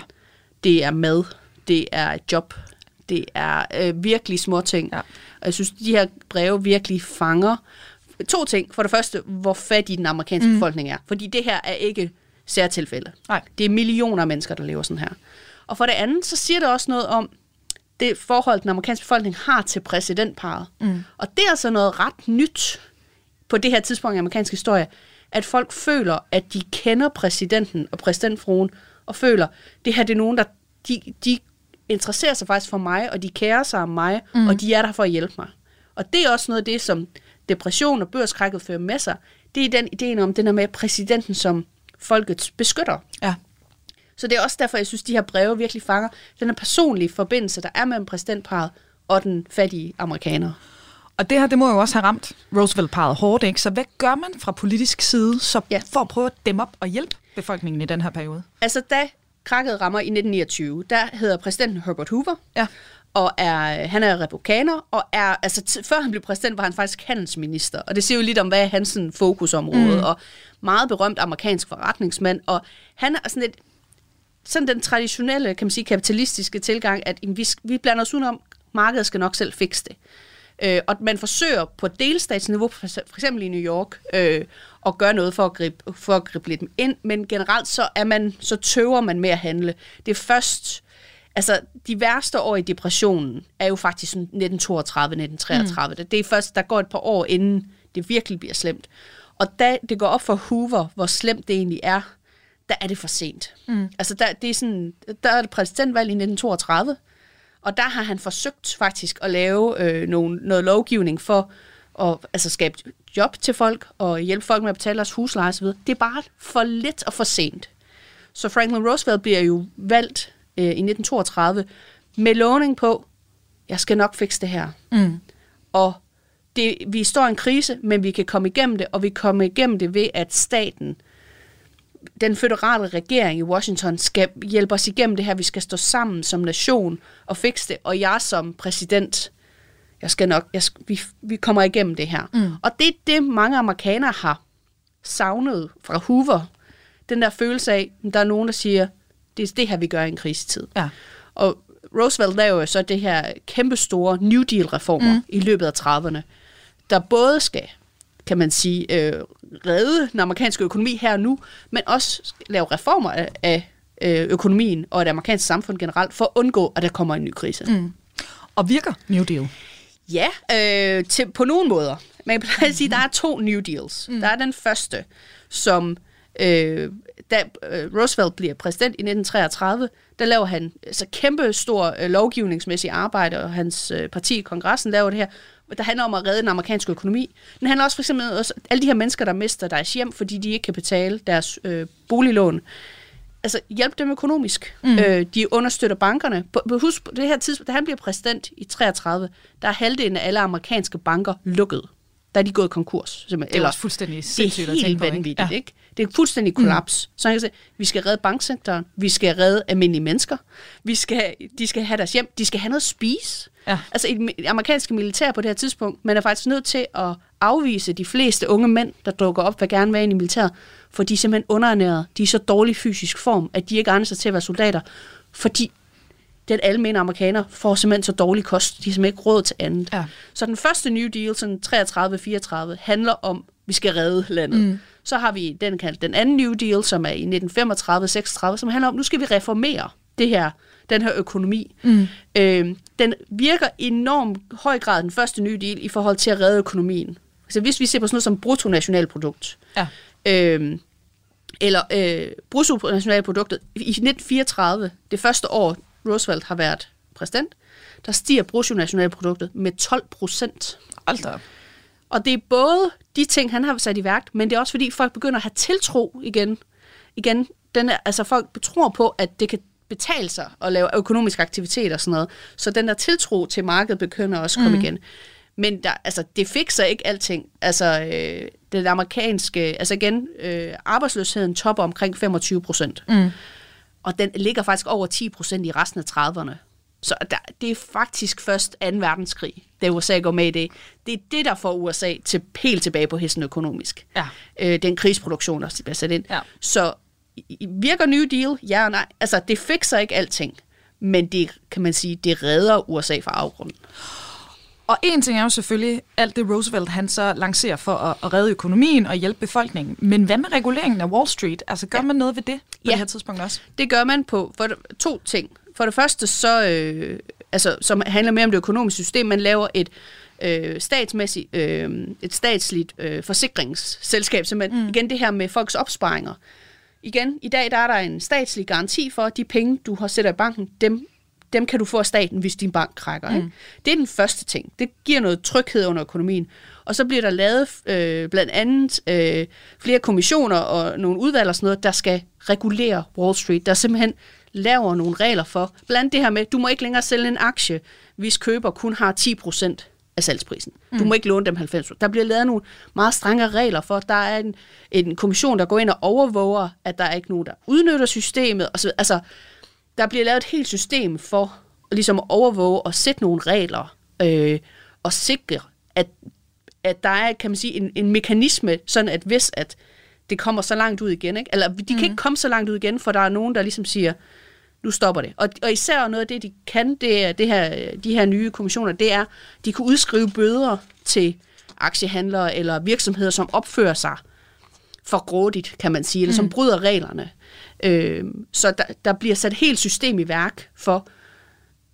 Det er mad. Det er job. Det er øh, virkelig små ting. Ja. Og jeg synes, de her breve virkelig fanger to ting. For det første, hvor fattig den amerikanske mm. befolkning er. Fordi det her er ikke særtilfælde. Nej. Det er millioner af mennesker, der lever sådan her. Og for det andet, så siger det også noget om, det forhold, den amerikanske befolkning har til præsidentparet. Mm. Og det er altså noget ret nyt på det her tidspunkt i amerikansk historie, at folk føler, at de kender præsidenten og præsidentfruen, og føler, det her det er nogen, der de, de interesserer sig faktisk for mig, og de kærer sig om mig, mm. og de er der for at hjælpe mig. Og det er også noget af det, som depression og børskrækket fører med sig. Det er den ideen om, den er med præsidenten som folkets beskytter. Ja. Så det er også derfor, jeg synes, de her breve virkelig fanger den her personlige forbindelse, der er mellem præsidentparet og den fattige amerikaner. Og det her, det må jo også have ramt Roosevelt-paret hårdt, ikke? Så hvad gør man fra politisk side så ja. for at prøve at dæmme op og hjælpe befolkningen i den her periode? Altså, da krakket rammer i 1929, der hedder præsidenten Herbert Hoover, ja. Og er, han er republikaner, og er, altså, t- før han blev præsident, var han faktisk handelsminister, og det siger jo lidt om, hvad er hans fokusområde, mm. og meget berømt amerikansk forretningsmand, og han er sådan et sådan den traditionelle, kan man sige, kapitalistiske tilgang, at vi, vi blander os udenom, markedet skal nok selv fikse det. Øh, og man forsøger på delstatsniveau, for, for eksempel i New York, øh, at gøre noget for at, gribe, for at gribe lidt ind, men generelt så er man, så tøver man med at handle. Det er først, altså de værste år i depressionen er jo faktisk 1932, 1933. Mm. Det er først, der går et par år, inden det virkelig bliver slemt. Og da det går op for Hoover, hvor slemt det egentlig er, der er det for sent. Mm. Altså, der, det er sådan, der er det præsidentvalg i 1932, og der har han forsøgt faktisk at lave øh, nogle, noget lovgivning for at altså, skabe job til folk og hjælpe folk med at betale deres husleje osv. Det er bare for lidt og for sent. Så Franklin Roosevelt bliver jo valgt øh, i 1932 med lovning på, jeg skal nok fikse det her. Mm. Og det, vi står i en krise, men vi kan komme igennem det, og vi kommer igennem det ved, at staten, den føderale regering i Washington, skal hjælpe os igennem det her. Vi skal stå sammen som nation og fikse det, og jeg som præsident, jeg skal nok, jeg vi, vi kommer igennem det her. Mm. Og det er det, mange amerikanere har savnet fra Hoover. Den der følelse af, der er nogen, der siger, det er det her, vi gør i en krisetid. Ja. Og Roosevelt laver jo så det her kæmpestore New Deal-reformer mm. i løbet af 30'erne, der både skal, kan man sige, øh, redde den amerikanske økonomi her og nu, men også lave reformer af, af øh, økonomien og det amerikanske samfund generelt, for at undgå, at der kommer en ny krise. Mm. Og virker New Deal? Ja, øh, til, på nogle måder. Man kan sige, at der er to New Deals. Mm. Der er den første, som øh, da øh, Roosevelt bliver præsident i 1933, der laver han altså kæmpe stor øh, lovgivningsmæssig arbejde, og hans øh, parti i kongressen laver det her, der handler om at redde den amerikanske økonomi. Den handler også for eksempel også alle de her mennesker, der mister deres hjem, fordi de ikke kan betale deres øh, boliglån. Altså hjælp dem økonomisk. Mm. Øh, de understøtter bankerne. På, husk, på det her tidspunkt, da han bliver præsident i 33, der er halvdelen af alle amerikanske banker lukket. Der er de gået konkurs. Simpelthen. Det er også fuldstændig sindssygt Det er helt vanvittigt, ikke? Ja. ikke? Det er fuldstændig kollaps. Mm. Så han kan sige, vi skal redde banksektoren, vi skal redde almindelige mennesker, vi skal, de skal have deres hjem, de skal have noget at spise. Ja. Altså et amerikanske militær på det her tidspunkt, man er faktisk nødt til at afvise de fleste unge mænd, der dukker op, vil gerne være ind i militæret, for de er simpelthen underernæret. De er så dårlig fysisk form, at de ikke egner sig til at være soldater, fordi den almindelige amerikaner får simpelthen så dårlig kost, de har simpelthen ikke råd til andet. Ja. Så den første New Deal, sådan 33-34, handler om, at vi skal redde landet. Mm. Så har vi den kaldt den anden New Deal, som er i 1935-36, som handler om, nu skal vi reformere det her, den her økonomi. Mm. Øh, den virker enormt høj grad, den første New Deal, i forhold til at redde økonomien. Altså hvis vi ser på sådan noget som bruttonationalprodukt, ja. øh, eller øh, bruttonationalproduktet, i 1934, det første år, Roosevelt har været præsident, der stiger bruttonationalproduktet med 12 procent. Altså. Og det er både de ting, han har sat i værk, men det er også fordi, folk begynder at have tiltro igen. igen den er, altså folk tror på, at det kan betale sig at lave økonomisk aktivitet og sådan noget. Så den der tiltro til markedet begynder også at komme mm. igen. Men der, altså, det fikser ikke alting. Altså, øh, den amerikanske, altså igen, øh, arbejdsløsheden topper omkring 25 procent. Mm. Og den ligger faktisk over 10 procent i resten af 30'erne. Så der, det er faktisk først 2. verdenskrig, da USA går med i det. Det er det, der får USA til helt tilbage på hesten økonomisk. Ja. Øh, den krigsproduktion, der bliver sat ind. Ja. Så virker New Deal? Ja og nej. Altså, det fikser ikke alting. Men det, kan man sige, det redder USA fra afgrunden. Og en ting er jo selvfølgelig alt det Roosevelt han så lancerer for at, at redde økonomien og hjælpe befolkningen. Men hvad med reguleringen af Wall Street? Altså gør ja. man noget ved det på ja. det her tidspunkt også? Det gør man på for to ting. For det første så, øh, altså, som handler mere om det økonomiske system, man laver et øh, statsmæssigt, øh, et statsligt øh, forsikringsselskab, så man, mm. igen det her med folks opsparinger. Igen, i dag der er der en statslig garanti for, at de penge, du har sætter i banken, dem, dem kan du få af staten, hvis din bank krækker. Mm. Ikke? Det er den første ting. Det giver noget tryghed under økonomien. Og så bliver der lavet øh, blandt andet øh, flere kommissioner og nogle udvalg og sådan noget, der skal regulere Wall Street. Der simpelthen laver nogle regler for, blandt andet det her med, du må ikke længere sælge en aktie, hvis køber kun har 10 procent af salgsprisen. Du mm. må ikke låne dem 90. Der bliver lavet nogle meget strenge regler for, der er en, en kommission, der går ind og overvåger, at der er ikke nogen, der udnytter systemet. Og så, altså, der bliver lavet et helt system for ligesom at overvåge og sætte nogle regler øh, og sikre, at, at der er, kan man sige, en, en mekanisme, sådan at hvis at det kommer så langt ud igen, ikke? eller de kan mm. ikke komme så langt ud igen, for der er nogen, der ligesom siger, nu stopper det. Og, og især noget af det, de kan, det er det her, de her nye kommissioner, det er, de kan udskrive bøder til aktiehandlere eller virksomheder, som opfører sig for grådigt, kan man sige, eller som mm. bryder reglerne. Øh, så der, der bliver sat helt system i værk for,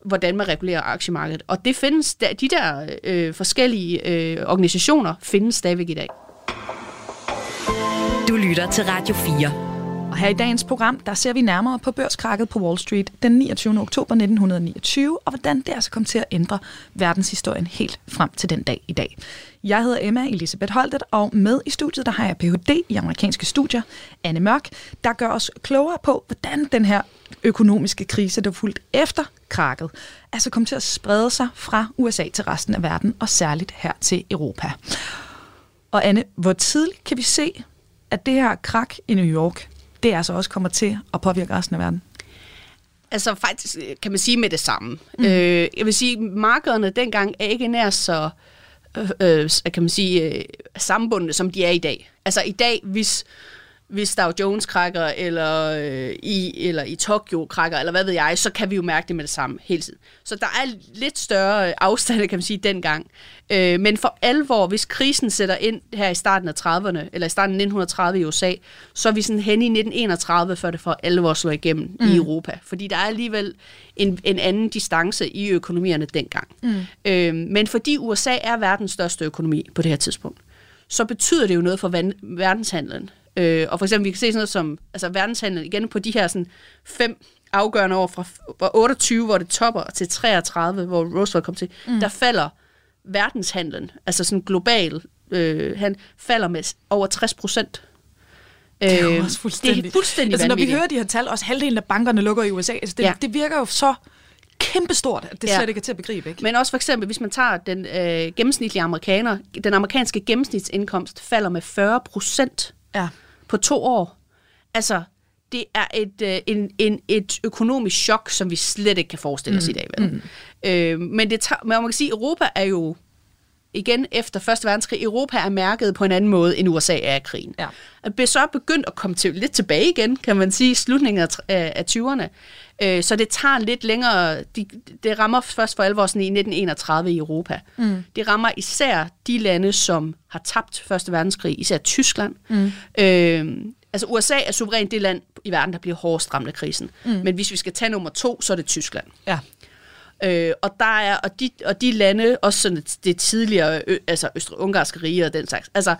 hvordan man regulerer aktiemarkedet. Og det findes, de der øh, forskellige øh, organisationer findes stadigvæk i dag. Du lytter til Radio 4. Og her i dagens program, der ser vi nærmere på børskrakket på Wall Street den 29. oktober 1929, og hvordan det altså kom til at ændre verdenshistorien helt frem til den dag i dag. Jeg hedder Emma Elisabeth Holtet, og med i studiet, der har jeg Ph.D. i amerikanske studier, Anne Mørk, der gør os klogere på, hvordan den her økonomiske krise, der fulgte efter krakket, altså kom til at sprede sig fra USA til resten af verden, og særligt her til Europa. Og Anne, hvor tidligt kan vi se, at det her krak i New York, det altså også kommer til at påvirke resten af verden? Altså faktisk øh, kan man sige med det samme. Mm. Øh, jeg vil sige, markederne dengang er ikke nær så øh, øh, kan man sige, øh, sammenbundne, som de er i dag. Altså i dag, hvis hvis Dow Jones krakker, eller, øh, i, eller i Tokyo krakker, eller hvad ved jeg, så kan vi jo mærke det med det samme hele tiden. Så der er lidt større afstand, kan man sige, dengang. Øh, men for alvor, hvis krisen sætter ind her i starten af 30'erne, eller i starten af 1930 i USA, så er vi sådan hen i 1931, før det for alvor slår igennem mm. i Europa. Fordi der er alligevel en, en anden distance i økonomierne dengang. Mm. Øh, men fordi USA er verdens største økonomi på det her tidspunkt, så betyder det jo noget for verdenshandlen. Øh, og for eksempel, vi kan se sådan noget som altså verdenshandlen igen på de her sådan, fem afgørende år fra, fra 28, hvor det topper, til 33, hvor Roosevelt kom til, mm. der falder verdenshandlen, altså sådan global, øh, han falder med over 60 procent. Det er jo også fuldstændig, det er fuldstændig altså, når vi hører de her tal, også halvdelen af bankerne lukker i USA, altså, det, Ja. det virker jo så kæmpestort, at det ja. slet ikke er til at begribe. Ikke? Men også for eksempel, hvis man tager den øh, gennemsnitlige amerikaner, den amerikanske gennemsnitsindkomst falder med 40 procent ja. På to år. Altså, det er et, øh, en, en, et økonomisk chok, som vi slet ikke kan forestille os mm. i dag. Vel? Mm. Øh, men, det tager, man kan sige, at Europa er jo igen efter Første Verdenskrig, Europa er mærket på en anden måde, end USA er af krigen. Ja. Det er så begyndt at komme til, lidt tilbage igen, kan man sige, i slutningen af, af 20'erne. Øh, så det tager lidt længere, de, det rammer først for alvor sådan i 1931 i Europa. Mm. Det rammer især de lande, som har tabt Første Verdenskrig, især Tyskland. Mm. Øh, altså USA er suverænt det land i verden, der bliver hårdest ramt af krisen. Mm. Men hvis vi skal tage nummer to, så er det Tyskland. Ja. Øh, og der er og de, og de lande, også sådan det, tidligere ø, altså østrig-ungarske rige og den slags, altså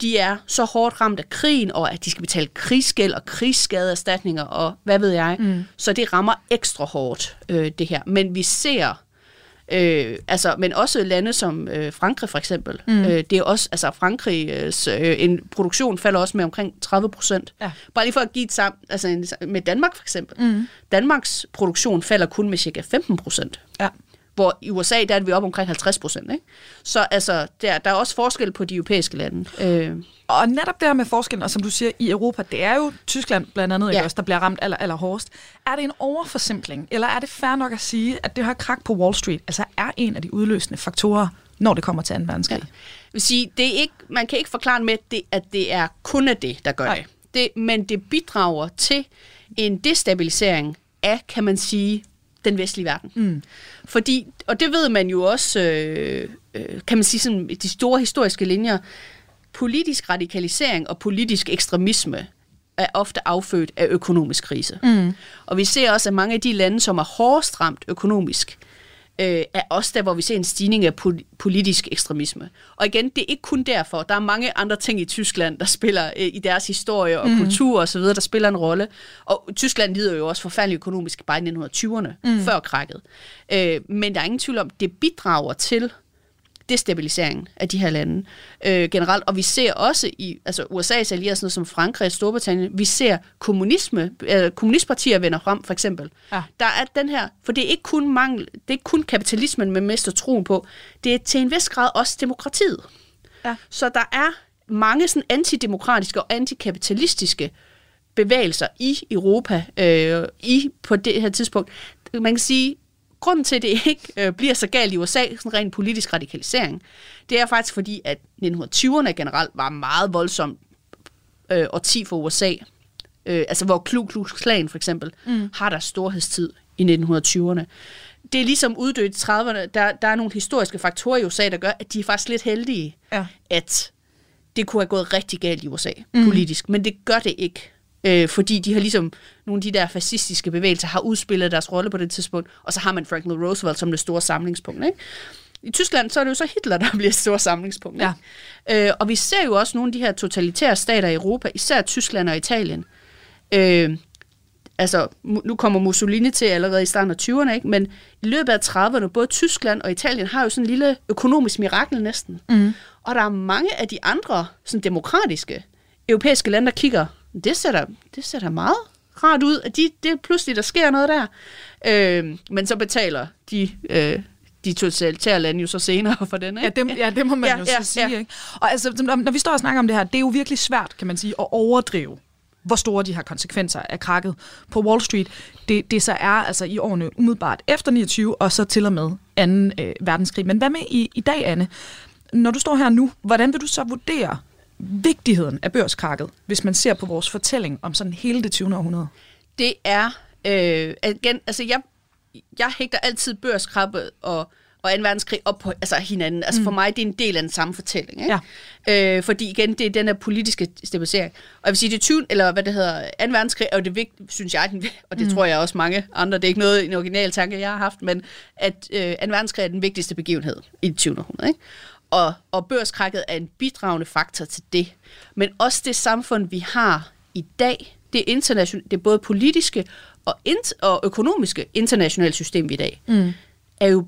de er så hårdt ramt af krigen, og at de skal betale krigsgæld og krigsskadeerstatninger og hvad ved jeg. Mm. Så det rammer ekstra hårdt, øh, det her. Men vi ser, øh, altså, men også lande som øh, Frankrig for eksempel. Mm. Øh, det er også, altså Frankrigs øh, en produktion falder også med omkring 30 procent. Ja. Bare lige for at give et sammen, altså en, med Danmark for eksempel. Mm. Danmarks produktion falder kun med cirka 15 procent. Ja. Hvor i USA, der er vi op omkring 50 procent. Så altså, der, der er også forskel på de europæiske lande. Øh, Og netop det her med forskellen, og som du siger, i Europa, det er jo Tyskland blandt andet, Ja. ikke også, der bliver ramt aller, aller hårdest. Er det en overforsimpling, eller er det fair nok at sige, at det her krak på Wall Street altså er en af de udløsende faktorer, når det kommer til 2. verdenskrig? Ja. Jeg vil sige, det er ikke, man kan ikke forklare med, det, at det er kun af det, der gør Nej. det. det. Men det bidrager til en destabilisering af, kan man sige, den vestlige verden. Mm. Fordi, og det ved man jo også, øh, øh, kan man sige, sådan, de store historiske linjer, politisk radikalisering og politisk ekstremisme er ofte affødt af økonomisk krise. Mm. Og vi ser også, at mange af de lande, som er hårdest ramt økonomisk, øh, er også der, hvor vi ser en stigning af pol- politisk ekstremisme. Og igen, det er ikke kun derfor. Der er mange andre ting i Tyskland, der spiller øh, i deres historie og mm. kultur osv., der spiller en rolle. Og Tyskland lider jo også forfærdeligt økonomisk bare i 1920'erne, mm. før krakket. Øh, men der er ingen tvivl om, det bidrager til destabiliseringen af de her lande øh, generelt. Og vi ser også i altså USA's allierede, sådan noget som Frankrig og Storbritannien, vi ser kommunisme, øh, kommunistpartier vender frem, for eksempel. Ja. Der er den her, for det er ikke kun mangel, det er ikke kun kapitalismen, man mister troen på, det er til en vis grad også demokratiet. Ja. Så der er mange sådan antidemokratiske og antikapitalistiske bevægelser i Europa øh, i på det her tidspunkt. Man kan sige, grunden til, at det ikke øh, bliver så galt i USA, sådan rent politisk radikalisering, det er faktisk fordi, at 1920'erne generelt var meget voldsomt øh, årti for USA. Øh, altså hvor Ku Klux Klan for eksempel mm. har deres storhedstid i 1920'erne. Det er ligesom uddødt i 30'erne. Der, der er nogle historiske faktorer i USA, der gør, at de er faktisk lidt heldige, Ja. at det kunne have gået rigtig galt i USA mm. politisk, men det gør det ikke. Øh, fordi de har ligesom, nogle af de der fascistiske bevægelser har udspillet deres rolle på det tidspunkt, og så har man Franklin Roosevelt som det store samlingspunkt. Ikke? i Tyskland, så er det jo så Hitler, der bliver et stort samlingspunkt. Ja. Ikke? Øh, og vi ser jo også nogle af de her totalitære stater i Europa, især Tyskland og Italien. Øh, altså, nu kommer Mussolini til allerede i starten af 20'erne, ikke? men i løbet af 30'erne, både Tyskland og Italien har jo sådan en lille økonomisk mirakel næsten. Mm. Og der er mange af de andre sådan demokratiske europæiske lande, der kigger, det ser det ser da meget rart ud, at de, det er pludselig, der sker noget der. Øh, men så betaler de, øh, de totalitære lande jo så senere for den. Ikke? Ja, det, ja, det må man Ja, jo ja, så sige. ja. Ikke? Og altså, når, når vi står og snakker om det her, det er jo virkelig svært, kan man sige, at overdrive hvor store de her konsekvenser af krakket på Wall Street, det, det så er altså i årene umiddelbart efter 29, og så til og med 2. Øh, verdenskrig. Men hvad med i, i dag, Anne? Når du står her nu, hvordan vil du så vurdere vigtigheden af børskrakket, hvis man ser på vores fortælling om sådan hele det 20. århundrede? det er, øh, igen, altså jeg, jeg hægter altid børskrabbe og, og 2. verdenskrig op på altså hinanden. Altså mm. for mig, det er en del af den samme fortælling. Ikke? Ja. Øh, fordi igen, det er den her politiske stabilisering. Og jeg vil sige, det 20, eller hvad det hedder, 2. verdenskrig er jo det vigtige, synes jeg, den, og det mm. tror jeg også mange andre, det er ikke noget en original tanke, jeg har haft, men at øh, 2. verdenskrig er den vigtigste begivenhed i det 20. århundrede. Ikke? Og, og børskrakket er en bidragende faktor til det. Men også det samfund, vi har i dag, det er, internation- det både politiske og, int- og økonomiske internationale system vi i dag, mm. er jo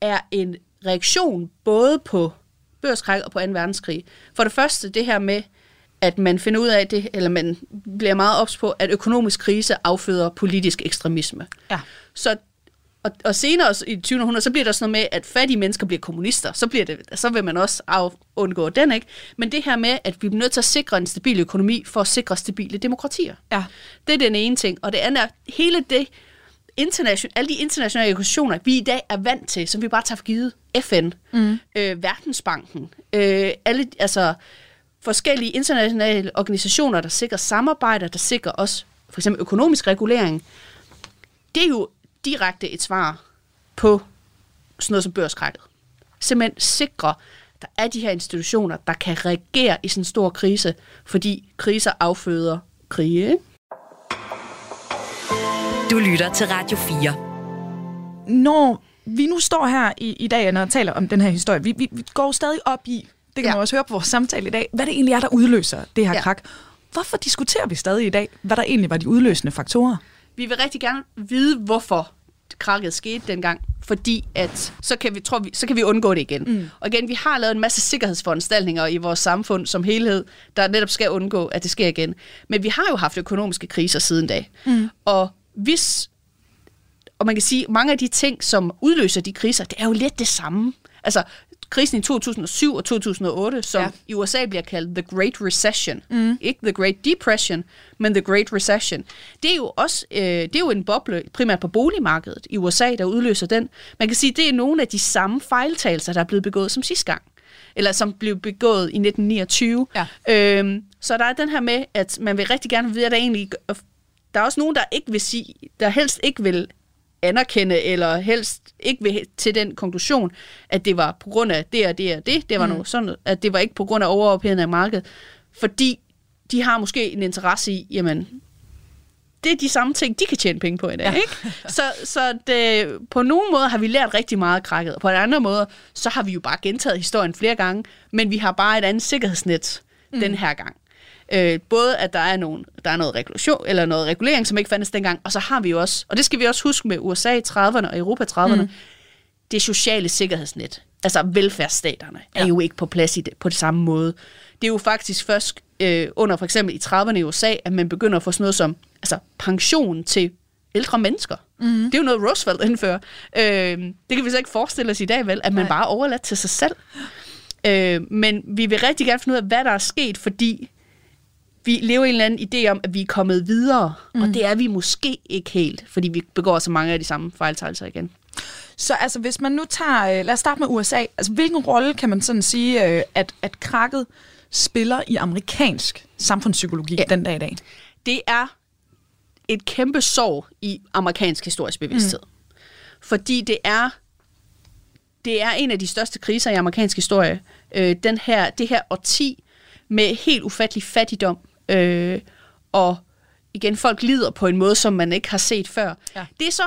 er en reaktion både på børskræk og på 2. verdenskrig. For det første det her med, at man finder ud af det, eller man bliver meget ops på, at økonomisk krise afføder politisk ekstremisme. Ja. Så og, og senere i det 20. århundrede, så bliver der sådan noget med, at fattige mennesker bliver kommunister. Så, bliver det, så vil man også af, undgå den, ikke? Men det her med, at vi er nødt til at sikre en stabil økonomi for at sikre stabile demokratier. Ja. Det er den ene ting. Og det andet er, hele det internation, alle de internationale organisationer, vi i dag er vant til, som vi bare tager for givet. FN, mm. øh, Verdensbanken, øh, alle, altså forskellige internationale organisationer, der sikrer samarbejde, der sikrer også for eksempel økonomisk regulering. Det er jo direkte et svar på sådan noget som børskrækket. Simpelthen sikre, at der er de her institutioner, der kan reagere i sådan en stor krise, fordi kriser afføder krige. Ikke? Du lytter til Radio 4. Når vi nu står her i, i dag og taler om den her historie, vi, vi, vi går stadig op i, det kan ja. Man også høre på vores samtale i dag, hvad det egentlig er, der udløser det her. Ja. krak. Hvorfor diskuterer vi stadig i dag, hvad der egentlig var de udløsende faktorer? Vi vil rigtig gerne vide, hvorfor krakket skete dengang, fordi at så kan vi, tror vi, så kan vi undgå det igen. Mm. Og igen, vi har lavet en masse sikkerhedsforanstaltninger i vores samfund som helhed, der netop skal undgå, at det sker igen. Men vi har jo haft økonomiske kriser siden da. Mm. Og hvis og man kan sige, mange af de ting, som udløser de kriser, det er jo lidt det samme. Altså, krisen i 2007 og 2008, som Ja. i USA bliver kaldt The Great Recession. Mm. Ikke The Great Depression, men The Great Recession. Det er jo også øh, det er jo en boble, primært på boligmarkedet i USA, der udløser den. Man kan sige, det er nogle af de samme fejltagelser, der er blevet begået som sidste gang. Eller som blev begået i 1929. Ja. Øhm, så der er den her med, at man vil rigtig gerne vide, at der egentlig... Der er også nogen, der ikke vil sige, der helst ikke vil anerkende, eller helst ikke vil til den konklusion, at det var på grund af det og det og det, det var mm. noget sådan, at det var ikke på grund af overophedning af markedet, fordi de har måske en interesse i, jamen, det er de samme ting, de kan tjene penge på i dag, ja. ikke? Så, så det, på nogle måder har vi lært rigtig meget af krakket, og på en anden måde, så har vi jo bare gentaget historien flere gange, men vi har bare et andet sikkerhedsnet mm. den her gang. Øh, både at der er, nogen, der er noget regulation, eller noget regulering, som ikke fandtes dengang, og så har vi jo også, og det skal vi også huske med USA i 30'erne og Europa i 30'erne, mm. det sociale sikkerhedsnet, altså velfærdsstaterne, ja. er jo ikke på plads i det, på det samme måde. Det er jo faktisk først øh, under for eksempel i 30'erne i USA, at man begynder at få sådan noget som altså, pension til ældre mennesker. Mm. Det er jo noget, Roosevelt indfører. Øh, det kan vi så ikke forestille os i dag, vel? At man Nej. bare er overladt til sig selv. Øh, men vi vil rigtig gerne finde ud af, hvad der er sket, fordi vi lever i en eller anden idé om, at vi er kommet videre, mm. og det er vi måske ikke helt, fordi vi begår så mange af de samme fejltagelser igen. Så altså, hvis man nu tager, øh, lad os starte med USA, altså hvilken rolle kan man sådan sige, øh, at, at krakket spiller i amerikansk samfundspsykologi ja. Ja. den dag i dag? Det er et kæmpe sorg i amerikansk historisk bevidsthed. Mm. Fordi det er det er en af de største kriser i amerikansk historie. Øh, den her, det her årti med helt ufattelig fattigdom øh, og igen, folk lider på en måde, som man ikke har set før. Ja. Det er så,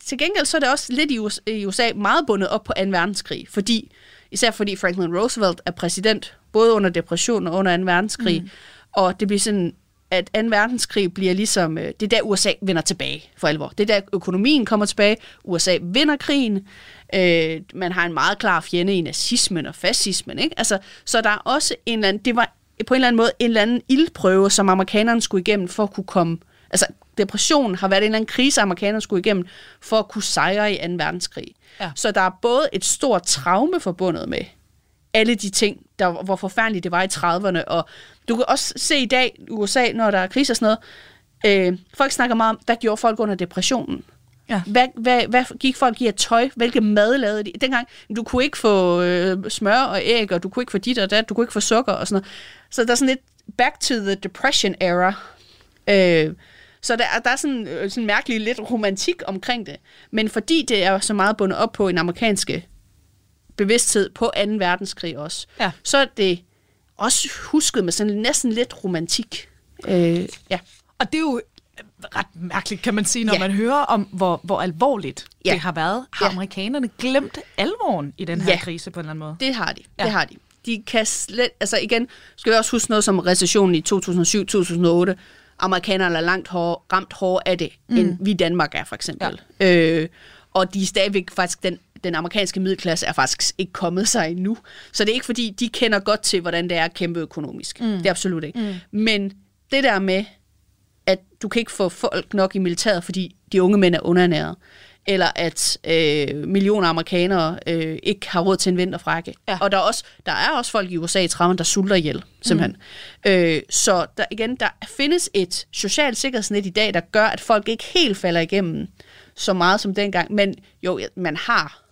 til, gengæld så er det også lidt i USA, i USA meget bundet op på 2. verdenskrig, fordi, især fordi Franklin Roosevelt er præsident, både under depressionen og under 2. verdenskrig, mm. og det bliver sådan, at 2. verdenskrig bliver ligesom, øh, det er der USA vender tilbage for alvor. Det er der økonomien kommer tilbage, USA vinder krigen, øh, man har en meget klar fjende i nazismen og fascismen, ikke? Altså, så der er også en eller anden, det var på en eller anden måde en eller anden ildprøve, som amerikanerne skulle igennem for at kunne komme... Altså, depressionen har været en eller anden krise, amerikanerne skulle igennem for at kunne sejre i 2. verdenskrig. Ja. Så der er både et stort traume forbundet med alle de ting, der, hvor forfærdeligt det var i 30'erne. Og du kan også se i dag i USA, når der er krise og sådan noget, øh, folk snakker meget om, hvad gjorde folk under depressionen? Ja. Hvad, hvad, hvad gik folk i af tøj? Hvilke mad lavede de? Dengang, du kunne ikke få øh, smør og æg, og du kunne ikke få dit og dat, du kunne ikke få sukker og sådan noget. Så der er sådan lidt back to the depression era. Øh, så der, er- der er sådan, øh, sådan mærkelig lidt romantik omkring det. Men fordi det er så meget bundet op på en amerikanske bevidsthed på 2. verdenskrig også, Ja. så er det også husket med sådan næsten lidt romantik. Øh, ja. Og det er jo ret mærkeligt, kan man sige, når Ja. man hører om, hvor, hvor alvorligt Ja. det har været. Har Ja. amerikanerne glemt alvoren i den her Ja. krise på en eller anden måde? Det har de. Ja. Det har de. De kan slet, altså igen, skal vi også huske noget som recessionen i 2007-2008. Amerikanerne er langt hård, ramt hårdere af det, mm. end vi i Danmark er, for eksempel. Ja. Øh, og de er stadigvæk faktisk, den, den amerikanske middelklasse er faktisk ikke kommet sig endnu. Så det er ikke fordi, de kender godt til, hvordan det er at kæmpe økonomisk. Mm. Det er absolut ikke. Mm. Men det der med, at du kan ikke få folk nok i militæret, fordi de unge mænd er underernæret, eller at øh, millioner amerikanere øh, ikke har råd til en vinterfrakke. Ja. Og der er, også, der er også folk i USA i 30'erne, der sulter ihjel, simpelthen. Mm. Øh, så der, igen, der findes et socialt sikkerhedsnet i dag, der gør, at folk ikke helt falder igennem så meget som dengang. Men jo, man har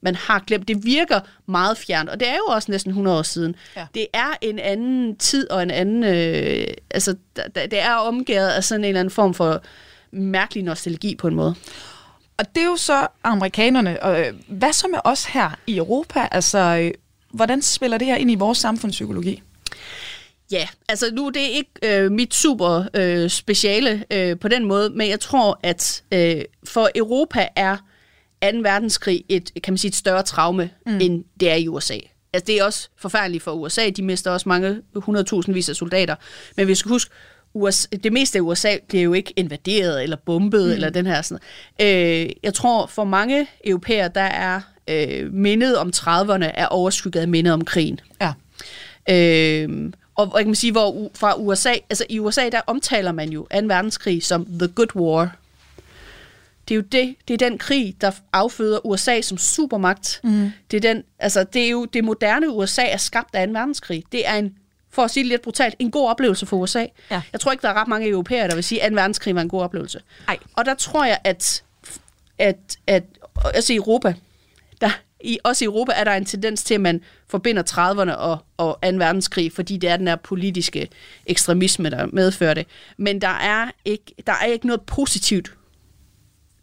man har glemt. Det virker meget fjernt, og det er jo også næsten 100 år siden. Ja. Det er en anden tid og en anden... Øh, altså, det er omgivet af sådan en eller anden form for mærkelig nostalgi på en måde. Og det er jo så amerikanerne. Og øh, hvad så med os her i Europa? Altså, øh, hvordan spiller det her ind i vores samfundspsykologi? Ja, altså nu det er ikke øh, mit super øh, speciale øh, på den måde, men jeg tror, at øh, for Europa er 2. verdenskrig et, kan man sige, et større traume, mm. end det er i USA. Altså det er også forfærdeligt for USA, de mister også mange 100.000 vis af soldater, men vi skal huske, USA, det meste af USA bliver jo ikke invaderet eller bombet mm. eller den her sådan øh, Jeg tror for mange europæere, der er øh, mindet om 30'erne er overskygget af mindet om krigen. Ja. Øh, og og jeg kan man sige, hvor fra USA, altså i USA, der omtaler man jo 2. verdenskrig som The Good War. Det er jo det, det er den krig, der afføder USA som supermagt. Mm. Det er den, altså det er jo det moderne USA er skabt af 2. verdenskrig. Det er en, for at sige det lidt brutalt, en god oplevelse for USA. Ja. Jeg tror ikke, der er ret mange europæere, der vil sige, at 2. verdenskrig var en god oplevelse. Ej. Og der tror jeg, at, at, at altså i Europa, der, i, også i Europa er der en tendens til, at man forbinder 30'erne og, og 2. verdenskrig, fordi det er den her politiske ekstremisme, der medfører det. Men der er ikke, der er ikke noget positivt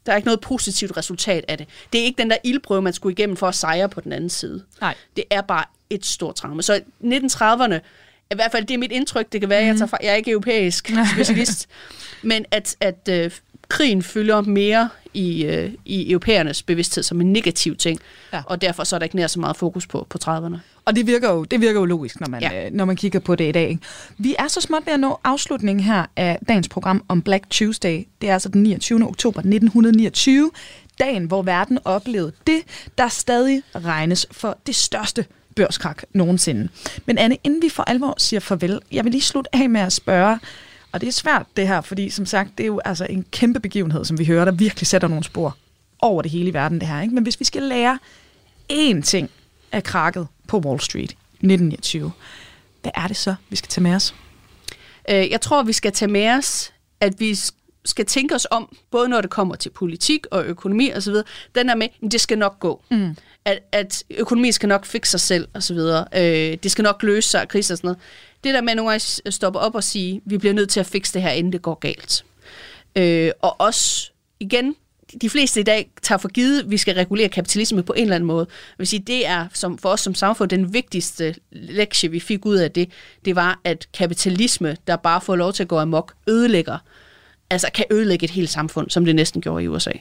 der er ikke noget positivt resultat af det. Det er ikke den der ildprøve, man skulle igennem for at sejre på den anden side. Nej. Det er bare et stort traume. Så 1930'erne, i hvert fald det er mit indtryk, det kan være, mm. jeg, tager fra, jeg er ikke europæisk specialist, men at, at øh, krigen fylder mere i, øh, i europæernes bevidsthed som en negativ ting, Ja. og derfor så er der ikke nær så meget fokus på, på 30'erne. Og det virker jo, det virker jo logisk, når man, ja. Øh, når man kigger på det i dag. Ikke? Vi er så småt ved at nå afslutningen her af dagens program om Black Tuesday. Det er altså den 29. oktober 1929, dagen, hvor verden oplevede det, der stadig regnes for det største børskrak nogensinde. Men Anne, inden vi for alvor siger farvel, jeg vil lige slutte af med at spørge, og det er svært det her, fordi som sagt, det er jo altså en kæmpe begivenhed, som vi hører, der virkelig sætter nogle spor over det hele i verden, det her. Ikke? Men hvis vi skal lære én ting af krakket på Wall Street i 1929, hvad er det så, vi skal tage med os? Øh, jeg tror, vi skal tage med os, at vi skal tænke os om, både når det kommer til politik og økonomi osv., den er med, at det skal nok gå. Mm. At, at økonomi skal nok fikse sig selv osv. Øh, det skal nok løse sig af kriser og sådan noget. Det der med nogle gange stoppe op og sige, vi bliver nødt til at fikse det her, inden det går galt. Øh, og også, igen, de fleste i dag tager for givet, at vi skal regulere kapitalisme på en eller anden måde. Jeg vil sige, det er som, for os som samfund den vigtigste lektie, vi fik ud af det, det var, at kapitalisme, der bare får lov til at gå amok, ødelægger altså kan ødelægge et helt samfund, som det næsten gjorde i USA.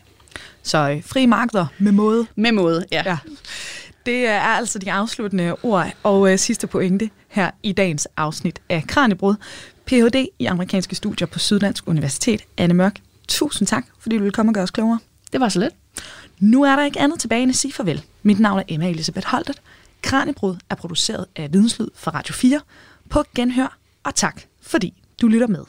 Så øh, fri markeder med måde. Med måde, ja. Ja. Det er altså de afsluttende ord og øh, sidste pointe her i dagens afsnit af Kranjebrud. Ph.D. i amerikanske studier på Syddansk Universitet. Anne Mørk, tusind tak, fordi du ville komme og gøre os klogere. Det var så let. Nu er der ikke andet tilbage end at sige farvel. Mit navn er Emma Elisabeth Holtet. Kranjebrud er produceret af Videnslyd for Radio 4 på Genhør, og tak fordi du lytter med.